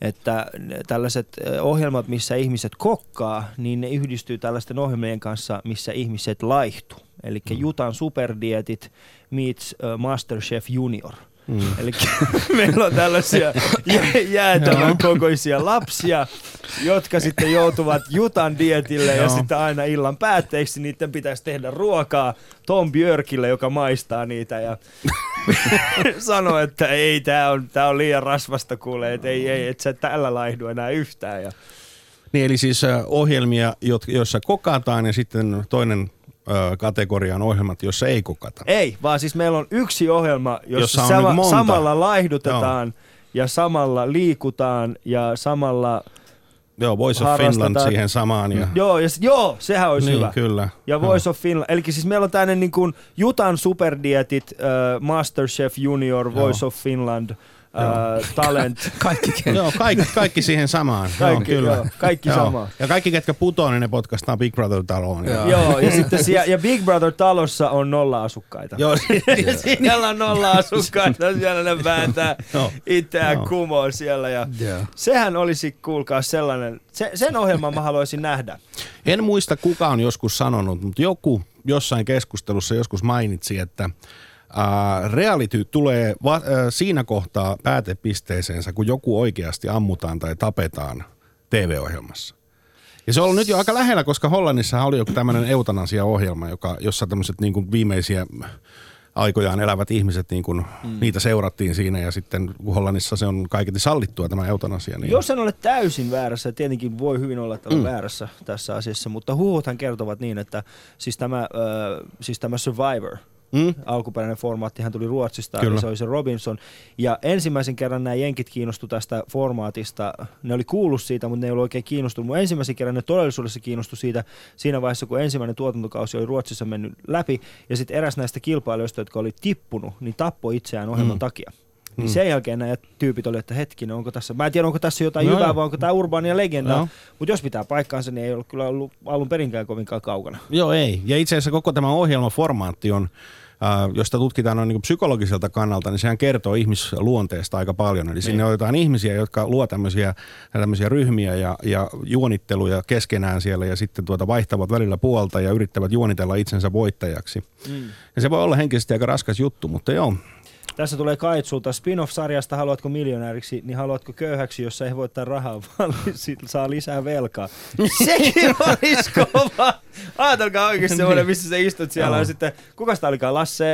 että tällaiset ohjelmat, missä ihmiset kokkaa, niin ne yhdistyy tällaisten ohjelmien kanssa, missä ihmiset laihtuu. Eli mm. Jutan superdietit meets Masterchef Junior. Mm. Eli meillä on tällaisia jä- jäätävän kokoisia lapsia, jotka sitten joutuvat Jutan dietille ja sitten aina illan päätteeksi niiden pitäisi tehdä ruokaa Tom Björkille, joka maistaa niitä ja sanoi, että ei, tämä on, tää on liian rasvasta kuule, että ei, ei, et sä tällä laihdu enää yhtään. Ja Niin eli siis ohjelmia, joissa kokataan ja sitten toinen ö, kategoria on ohjelmat, joissa ei kokata. ei, vaan siis meillä on yksi ohjelma, jossa, Jossa on sama, samalla laihdutetaan ja samalla liikutaan ja samalla... Joo, Voice of. Finland siihen samaan. Ja, Joo, ja, joo, sehän olisi niin, hyvä. kyllä. Ja Voice of Finland. Eli siis meillä on tämmöinen niin kuin Jutan superdietit, uh, Masterchef Junior, Voice Joo. of Finland, uh, uh, talent. Kaikki Joo, kaikki, kaikki siihen samaan. Kaikki, joo, kyllä. joo, kaikki samaan. Ja kaikki, ketkä putoo, niin ne podcastaa Big Brother-taloon. Joo. Joo, ja sitten siellä, ja Big Brother talossa on nolla asukkaita. Joo, Ja siellä on nolla asukkaita, siellä ne vääntää Joo. itseään Joo. kumoon siellä. Ja Joo. sehän olisi, kuulkaa, sellainen, se, sen ohjelman mä haluaisin nähdä. En muista kuka on joskus sanonut, mutta joku jossain keskustelussa joskus mainitsi, että reality tulee va- ää, siinä kohtaa päätepisteeseensä, kun joku oikeasti ammutaan tai tapetaan TV-ohjelmassa. Ja se on ollut nyt jo aika lähellä, koska Hollannissa oli joku tämmöinen eutanasia-ohjelma, joka, jossa tämmöiset niin kuin viimeisiä aikojaan elävät ihmiset, niin kuin, mm. niitä seurattiin siinä ja sitten kun Hollannissa se on kaiketi sallittua tämä eutanasia. Niin Jos en ole täysin väärässä, tietenkin voi hyvin olla, että olen mm. väärässä tässä asiassa, mutta huhuthan kertovat niin, että siis tämä, äh, siis tämä Survivor, Mm. alkuperäinen formaattihan tuli Ruotsista, Kyllä. eli se oli se Robinson. Ja ensimmäisen kerran nämä jenkit kiinnostu tästä formaatista. Ne oli kuullut siitä, mutta ne ei ollut oikein kiinnostunut. Mutta ensimmäisen kerran ne todellisuudessa kiinnostui siitä siinä vaiheessa, kun ensimmäinen tuotantokausi oli Ruotsissa mennyt läpi. Ja sitten eräs näistä kilpailijoista, jotka oli tippunut, niin tappoi itseään ohjelman mm. takia. Niin sen jälkeen nämä tyypit oli, että hetkinen, onko tässä, mä en tiedä onko tässä jotain No hyvää vai onko tämä urbaania legenda, Joo. mutta jos pitää paikkaansa, niin ei ollut kyllä ollut alun perinkään kovinkaan kaukana. Joo, ei. Ja itse asiassa koko tämä ohjelmaformaatti on, äh, josta tutkitaan noin niin psykologiselta kannalta, niin sehän kertoo ihmisluonteesta aika paljon. Eli sinne otetaan ihmisiä, jotka luo tämmöisiä, tämmöisiä ryhmiä ja, ja juonitteluja keskenään siellä ja sitten tuota vaihtavat välillä puolta ja yrittävät juonitella itsensä voittajaksi. Mm. Ja se voi olla henkisesti aika raskas juttu, mutta joo. Tässä tulee Kaitsulta spin-off-sarjasta Haluatko miljonääriksi, niin haluatko köyhäksi, jossa ei voittaa rahaa, vaan sit saa lisää velkaa. Sekin olisi kova! Ajatelkaa oikeasti semmoinen, missä sä istut siellä ja sitten, kuka sitä olikaan, Lasse...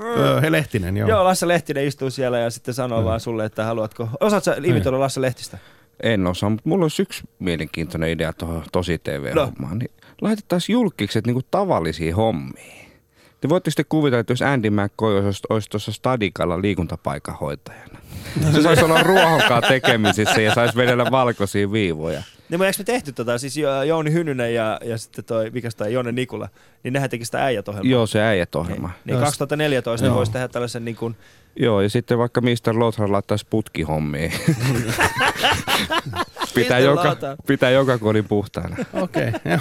Öö, he Lehtinen, joo. Joo, Lasse Lehtinen istuu siellä ja sitten sanoo vaan sulle, että haluatko... Osaat sä imitoida Lasse Lehtistä? En osaa, mutta mulla olisi yksi mielenkiintoinen idea tuohon tosi TV-hommaan. Niin laitettaisiin julkikset niinku tavallisiin hommiin. Te voitte sitten kuvitella, että jos Andy McCoy olisi, olisi tuossa stadikalla liikuntapaikan hoitajana. Se saisi olla ruohonkaan tekemisissä ja saisi vedellä valkoisia viivoja. Niin, mutta eikö me tehty tota, siis Jo- Jouni Hynynen ja, ja sitten toi, mikäs toi, Jonne Nikula, niin nehän teki sitä äijät. Joo, se äijät ohjelma. Niin, niin 2014 ne voisi tehdä tällaisen niin kuin, Joo, ja sitten vaikka Mr. Lothar laittaisi putkihommiin. pitää, joka, pitää joka kodin puhtaana. Okei, okay, joo.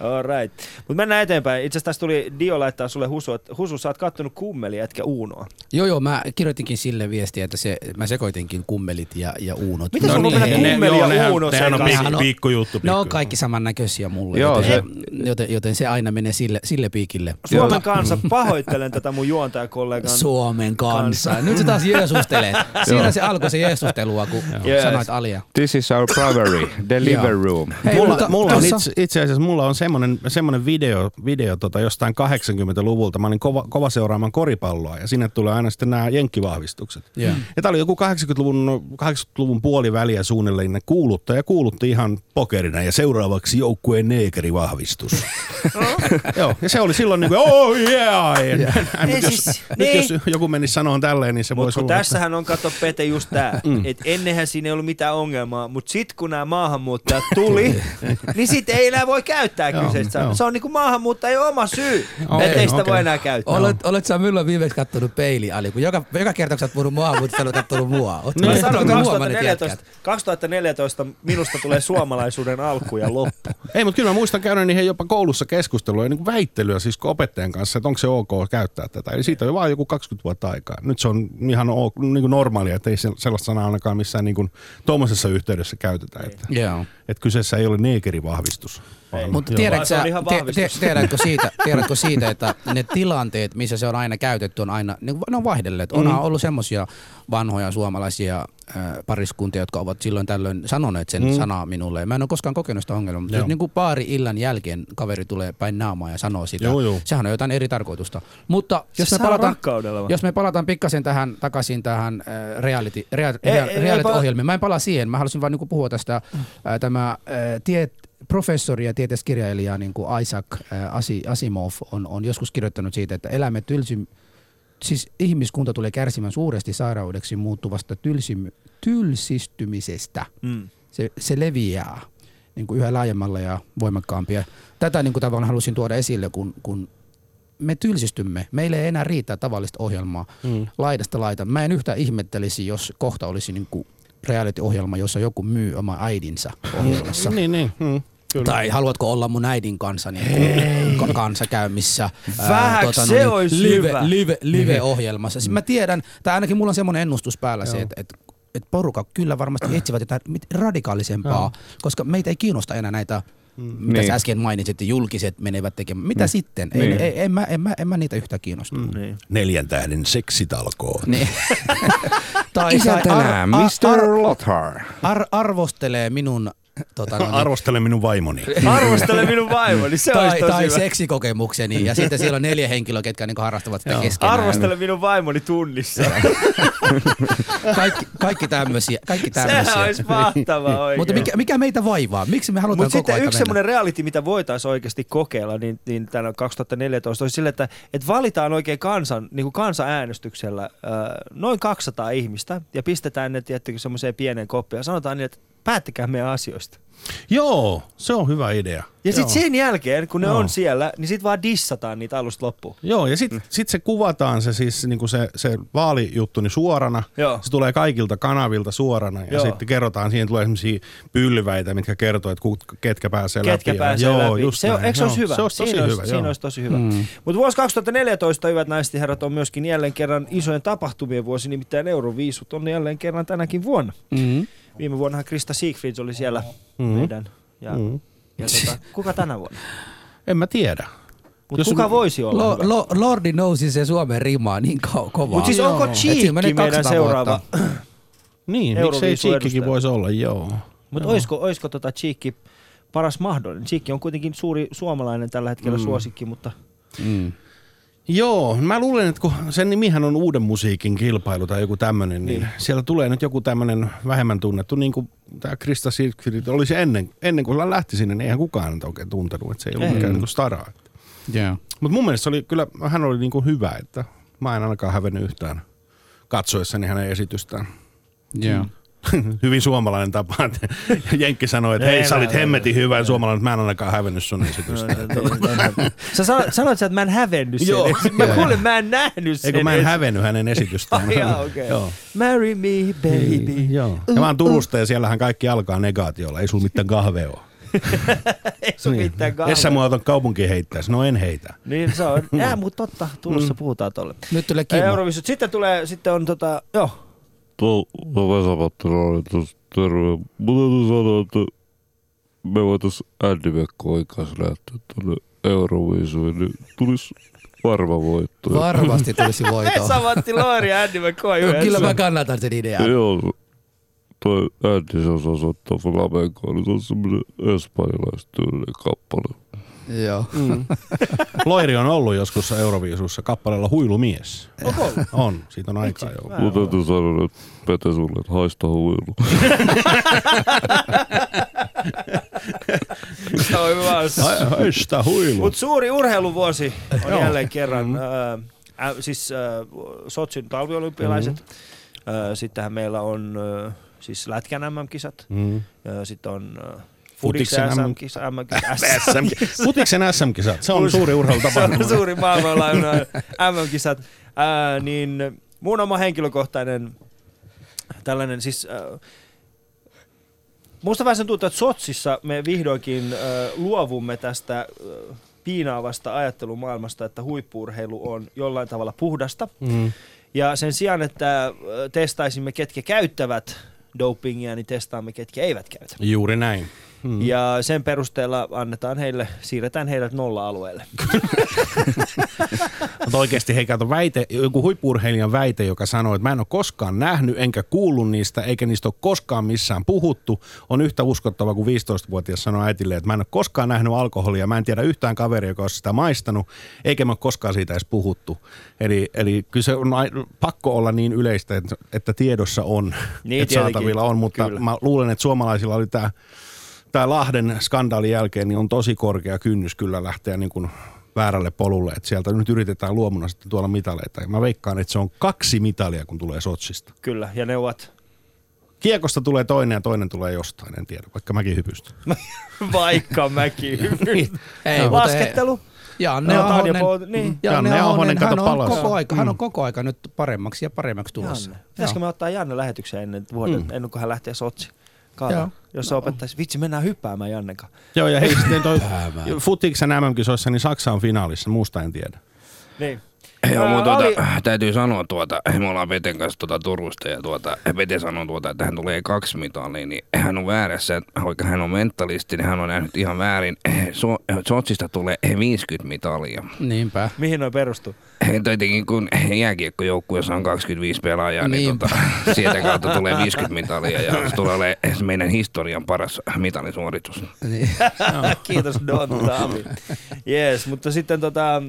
All right. Mutta mennään eteenpäin. Itse asiassa tässä tuli Dio laittaa sulle Husu, että Husu, sä oot kattonut kummelia, etkä Uunoa. Joo, joo, mä kirjoitinkin sille viestiä, että se, mä sekoitinkin kummelit ja, ja uunot. Miten sulla on mennä ne- kummeli ja nehän- uuno nehän on? Nehän pikku, on- pikkujuttu. Ne on pikku- kaikki samannäköisiä mulle, Joo, joten, se- joten, joten se aina menee sille, sille piikille. Suomen kanssa pahoittelen tätä mun juontajakollegan. Suomen kanssa. Nyt sä taas jeesustelet. Siinä se alkoi se jeesustelua, kun Yes. sanoit Alia. This is our privacy, deliver Joo. room. Hei, mulla, mutta mulla on itse, itse asiassa mulla on semmoinen, semmoinen video, video tota jostain 80-luvulta. Mä olin kova, kova seuraamaan koripalloa ja sinne tulee aina sitten nämä jenkkivahvistukset. Joo. Ja tää oli joku 80-luvun, 80-luvun puoliväliä suunnilleen ne kuuluttaja kuulutti ihan pokerina ja seuraavaksi joukkueen neekerivahvistus. Joo, ja se oli silloin niin kuin, oh yeah! Ja näin, näin, jos, siis- nyt niin. jos joku menisi sanomaan tälleen, niin se kun olla... tässähän on, kato Pete, just tää, Mm. että ennenhän siinä ei ollut mitään ongelmaa, mutta sitten kun nämä maahanmuuttajat tuli, niin sitten ei enää voi käyttää kyseistä sanaa. Se on niinku maahanmuuttajien oma syy, Okei, että ei sitä okei. voi enää käyttää. Olet, olet sä milloin viimeksi kattonut peili, Ali? Kun joka, joka kerta, kun sä oot puhunut mua, mutta sä olet kattonut mua. Oot, Mä sanon, oot huomannut, 2014, jätkät. 2014 minusta tulee suomalaisuuden alku ja loppu. Ei, mutta kyllä mä muistan käydä niihin jopa koulussa keskustelua ja niin väittelyä siis kun opettajan kanssa, että onko se ok käyttää tätä. Eli siitä on jo vaan joku 20 vuotta aikaa. Nyt se on ihan ok, niin kuin normaalia, että ei se- sellaista sanaa ainakaan missään niin kuin tuommoisessa yhteydessä käytetä. Että, Joo. että kyseessä ei ole neekerivahvistus. Mutta tiedätkö, sä, on tiedätkö, siitä, tiedätkö siitä, että ne tilanteet, missä se on aina käytetty, on aina, ne, on vaihdelleet. On Mm. ollut semmoisia vanhoja suomalaisia pariskuntia, jotka ovat silloin tällöin sanoneet sen Mm. sanaa minulle. Mä en ole koskaan kokenut sitä ongelmaa, mutta niin kuin paari illan jälkeen kaveri tulee päin naamaa ja sanoo sitä, Joo, joo. sehän on jotain eri tarkoitusta. Mutta jos me palataan, jos me palataan pikkasen tähän takaisin tähän äh, reality, rea, Ei, rea, ei, ei reality-ohjelmiin. Mä en palaa siihen. Mä halusin vain niinku puhua tästä äh, tämä äh, tie, professori ja tieteiskirjailija niin kuin Isaac äh, Asi, Asimov on, on joskus kirjoittanut siitä, että elämme tylsim, siis ihmiskunta tulee kärsimään suuresti sairaudeksi muuttuvasta tylsim, tylsistymisestä. Mm. Se, se leviää niin kuin yhä laajemmalle ja voimakkaampia. Tätä niin kuin tavallaan halusin tuoda esille, kun, kun me tylsistymme. Meille ei enää riitä tavallista ohjelmaa mm. laidasta laita. Mä en yhtään ihmettelisi, jos kohta olisi niin kuin reality-ohjelma, jossa joku myy oma äidinsä ohjelmassa. Niin, niin. Mm. Kyllä. Tai haluatko olla mun äidin kanssa niin kanssakäymissä? Vähäks se olisi live, hyvä. live, live-ohjelmassa. Siis mä tiedän, tai ainakin mulla on semmoinen ennustus päällä se, että, että että porukka kyllä varmasti etsivät jotain mit- radikaalisempaa, koska meitä ei kiinnosta enää näitä, mitä Niin. sä äsken mainitsit, että julkiset menevät tekemään. Mitä sitten? Ei, Niin. ei, en, mä, en, mä, en mä niitä yhtään kiinnosta. Mm. Niin. Neljän tähden seksitalkoot. Niin. tai, Isä tai tänään, Mr. Lothar. ar, arvostelee minun tota, no, niin, Arvostele minun vaimoni. Arvostele minun vaimoni, se tai, tosi tai hyvä. seksikokemukseni ja sitten siellä on neljä henkilöä, ketkä niin harrastavat sitä keskenään. Arvostele minun vaimoni tunnissa. Kaikki, kaikki tämmöisiä. Kaikki tämmöisiä. Sehän olisi mahtavaa oikein. Mutta mikä, mikä meitä vaivaa? Miksi me halutaan Mutta koko sitten yksi semmoinen reality, mitä voitaisiin oikeasti kokeilla, niin, niin tänä 2014 olisi sille, että, että valitaan oikein kansan, niin kuin kansanäänestyksellä noin 200 ihmistä ja pistetään ne tiettykö semmoiseen pieneen koppiin ja sanotaan niin, että päättäkää meidän asioista. Joo, se on hyvä idea. Ja sitten sen jälkeen, kun ne Joo. on siellä, niin sitten vaan dissataan niitä alusta loppuun. Joo, ja sitten sit se kuvataan se siis niinku se, se vaalijuttu niin suorana. Joo. Se tulee kaikilta kanavilta suorana ja sitten kerrotaan, siihen tulee sellaisia pylväitä, mitkä kertoo, että ketkä pääsee Ketkä läpi. pääsee ja, joo, läpi. Just se on, eikö se olisi hyvä? Se olisi tosi siinä hyvä, olisi, siinä olisi tosi hyvä. Mm. Mutta vuosi 2014, hyvät naiset ja herrat, on myöskin jälleen kerran isojen tapahtumien vuosi, nimittäin Euroviisut on jälleen kerran tänäkin vuonna. Mm. Viime vuonnahan Krista Siegfrieds oli siellä mm. meidän. Ja, mm. ja tota, kuka tänä vuonna? En mä tiedä. Mutta Jos kuka voisi olla? Lo, lo, Lordi nousi se Suomen rimaa niin ko- kovaa. Mutta siis onko Cheekki meidän 200 seuraava? Niin, miksei Cheekkikin voisi olla, joo. Mutta olisiko, olisiko tota Cheekki paras mahdollinen? Cheekki on kuitenkin suuri suomalainen tällä hetkellä mm. suosikki, mutta Mm. Joo, mä luulen, että kun sen nimihän on uuden musiikin kilpailu tai joku tämmöinen, niin, Niin. siellä tulee nyt joku tämmöinen vähemmän tunnettu, niin kuin tämä Krista Siegfried oli se ennen, ennen kuin hän lähti sinne, niin eihän kukaan nyt oikein tuntenut, että se ei ollut Ei. mikään niin staraa. Yeah. Mutta mun mielestä oli kyllä, hän oli niin kuin hyvä, että mä en ainakaan hävennyt yhtään katsoessani hänen esitystään. Yeah. Hyvin suomalainen tapa, että Jenkki sanoi, että Ei, hei sä olit hemmetin hyvä ja suomalainen, että mä en ainakaan hävennyt sun esitystä. Sä sanoit, sanoit sä, että mä en hävennyt sen. Joo. mä kuulin, mä en nähnyt sen. Eikö mä en hävennyt hänen esitystään? Ai jaa. Joo. Marry me, baby. Joo. Ja mä oon Turusta ja siellähän kaikki alkaa negaatiolla. Ei sulla mitään kahvea ole. Ei sun mitään mua on kaupunki heittäis. No en heitä. Niin se on. Jää, mutta totta. Tulossa puhutaan tolle. Nyt tulee. Sitten tulee, sitten on tota, joo. Tuo Vesa-Matti Raalitus, terve. Mun täytyy sanoa, että me voitais Andy Vekkoin kanssa lähteä tuonne Euroviisuihin, niin tulis varma voitto. Varmasti tulisi voitto. Esa-Matti Loori ja Andy McCoy yhdessä. Kyllä mä kannatan sen idean. Joo, toi Andy se osaa soittaa flamencoa, niin se on semmoinen espanjalaistyylinen kappale. Joo. Loiri on ollut joskus Euroviisussa kappaleella Huilumies. Onko ollut? On, siitä on aikaa jo. Mun täytyy sanoa, että Pete sulle, että haista huilu. Haista huilu. Mutta suuri urheiluvuosi on Joo. jälleen kerran. Mm. Äh, äh, siis äh, Sotsin talviolympialaiset. Mm. Äh, sittenhän meillä on äh, siis Lätkän MM-kisat. Mm. Äh, sitten on äh, Futiksen Fudiksen MM. MM-kisa. MM-kisa. SM. Futiksen SM-kisat. Se on suuri Se urheilutapahtuma. on suuri maailmanlaajuinen MM-kisat. Ää, niin mun oma henkilökohtainen tällainen siis... Ää, musta vähän sen tuntuu, että Sotsissa me vihdoinkin ää, luovumme tästä ää, piinaavasta ajattelumaailmasta, että huippuurheilu on jollain tavalla puhdasta. Mm. Ja sen sijaan, että testaisimme, ketkä käyttävät dopingia, niin testaamme, ketkä eivät käytä. Juuri näin. Mm. Ja sen perusteella annetaan heille, siirretään heidät nolla-alueelle. Mutta oikeasti hei kato väite, joku huippuurheilijan väite, joka sanoo, että mä en ole koskaan nähnyt enkä kuullut niistä, eikä niistä ole koskaan missään puhuttu, on yhtä uskottava kuin 15-vuotias sanoi äitille, että mä en ole koskaan nähnyt alkoholia, mä en tiedä yhtään kaveria, joka olisi sitä maistanut, eikä mä ole koskaan siitä edes puhuttu. Eli, eli kyllä se on pakko olla niin yleistä, että, että tiedossa on, Niin, että saatavilla on, mutta Kyllä. mä luulen, että suomalaisilla oli tämä tämä Lahden skandaalin jälkeen niin on tosi korkea kynnys kyllä lähteä niin kuin väärälle polulle. Että sieltä nyt yritetään luomuna sitten tuolla mitaleita. Ja mä veikkaan, että se on kaksi mitalia, kun tulee Sotsista. Kyllä, ja ne ovat Kiekosta tulee toinen ja toinen tulee jostain, en tiedä, vaikka mäkin hypystyn. vaikka mäkin. Ei, mutta Laskettelu. Janne No, Ahonen, Poot- niin. Janne Janne Ahonen, Ahonen, hän on, palas. koko aika, hän Mm. on koko aika nyt paremmaksi ja paremmaksi tulossa. Pitäisikö me ottaa Janne lähetykseen ennen vuoden, mm. ennen kuin hän lähtee Sotsi? Joo. Kaala, jos se opettaisi, vitsi mennään hyppäämään Jannen kanssa. Joo, ja hei, sitten toi futiksen MM-kisoissa, niin Saksa on finaalissa, muusta en tiedä. Niin. Joo, Ää, mutta tuota, Ali- täytyy sanoa tuota, me ollaan Peten kanssa tuota Turusta ja tuota, Pete sanoi tuota, että hän tulee kaksi mitalia, niin hän on väärässä, että vaikka hän on mentalisti, niin hän on nähnyt ihan väärin. So, Sotsista tulee 50 mitalia. Niinpä. Mihin noin perustuu? Tietenkin kun jääkiekkojoukkueessa on 25 pelaajaa, niin Niinpä. tota, sieltä kautta tulee 50 mitalia ja se tulee olemaan meidän historian paras mitalisuoritus. Niin. Kiitos Don. Jees, mutta sitten tota,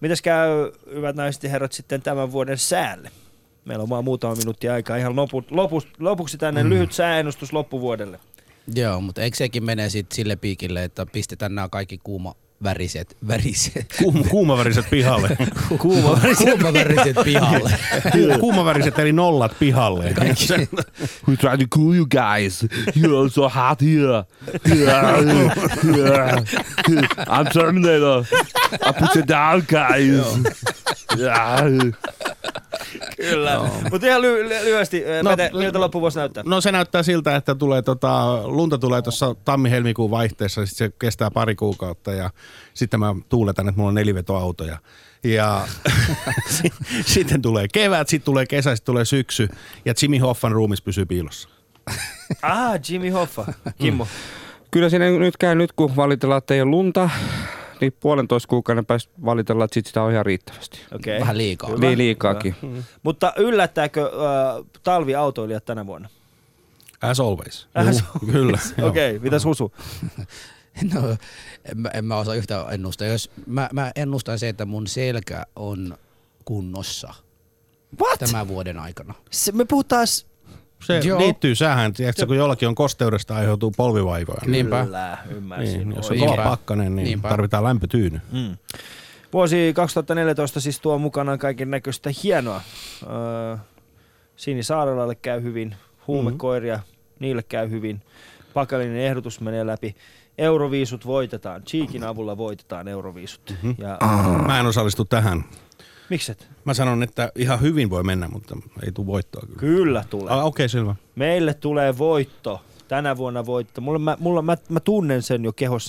mitäs käy, hyvät naiset ja herrat, sitten tämän vuoden säälle? Meillä on vaan muutama minuutti aikaa. Ihan lopu, lopuksi, lopuksi tänne mm. lyhyt sääennustus loppuvuodelle. Joo, mutta eikö sekin mene sitten sille piikille, että pistetään nämä kaikki kuuma väriset, väriset, Kuum, kuumaväriset pihalle. kuuma, kuuma väriset pihalle. Ku- kuumaväriset eli nollat pihalle. We try to cool you guys. You're so hot here. Yeah, yeah. I'm Terminator. I put you down, guys. Kyllä. Mutta ihan ly- ly- lyhyesti, no, No, Pete, miltä loppuvuosi näyttää? No se näyttää siltä, että tulee tota, lunta tulee tuossa tammi-helmikuun vaihteessa, sit se kestää pari kuukautta ja sitten mä tuuletan, että mulla on nelivetoauto ja, ja si- sitten tulee kevät, sitten tulee kesä, sitten tulee syksy ja Jimmy Hoffan ruumis pysyy piilossa. Ah, Jimmy Hoffa. Kimmo. Kyllä siinä nyt käy nyt, kun valitellaan, että ei ole lunta, niin puolentoista kuukauden päästä valitellaan, että sit sitä on ihan riittävästi. Okei. Vähän liikaa. Hyvä. Niin liikaakin. Mutta yllättääkö äh, talviautoilijat tänä vuonna? As always. As Juu, Kyllä. Okei, okay, mitäs Husu? No, en, mä, en mä osaa yhtään ennustaa. Jos, mä, mä ennustan se, että mun selkä on kunnossa What? tämän vuoden aikana. Se, me puhutaan... Se Joo. liittyy sähän, tiedätkö, kun jollakin on kosteudesta aiheutuu polvivaivoja. Niinpä. Kyllä, ymmärsin. Niin, jos on kova pakkanen, niin Niinpä. tarvitaan lämpötyyny. Mm. Vuosi 2014 siis tuo mukanaan kaiken näköistä hienoa. Öö, Sinisaarelalle käy hyvin, huumekoiria, niille käy hyvin. Pakalinen ehdotus menee läpi. Euroviisut voitetaan. Cheekin avulla voitetaan euroviisut. Mhm. Ja, Mä en osallistu tähän. Mikset? Mä sanon, että ihan hyvin voi mennä, mutta ei tule voittoa kyllä. Kyllä tulee. Ah, Okei, okay, selvä. Meille tulee voitto. Tänä vuonna voitto. Mulla, mä, mulla, mä, mä tunnen sen jo kehossa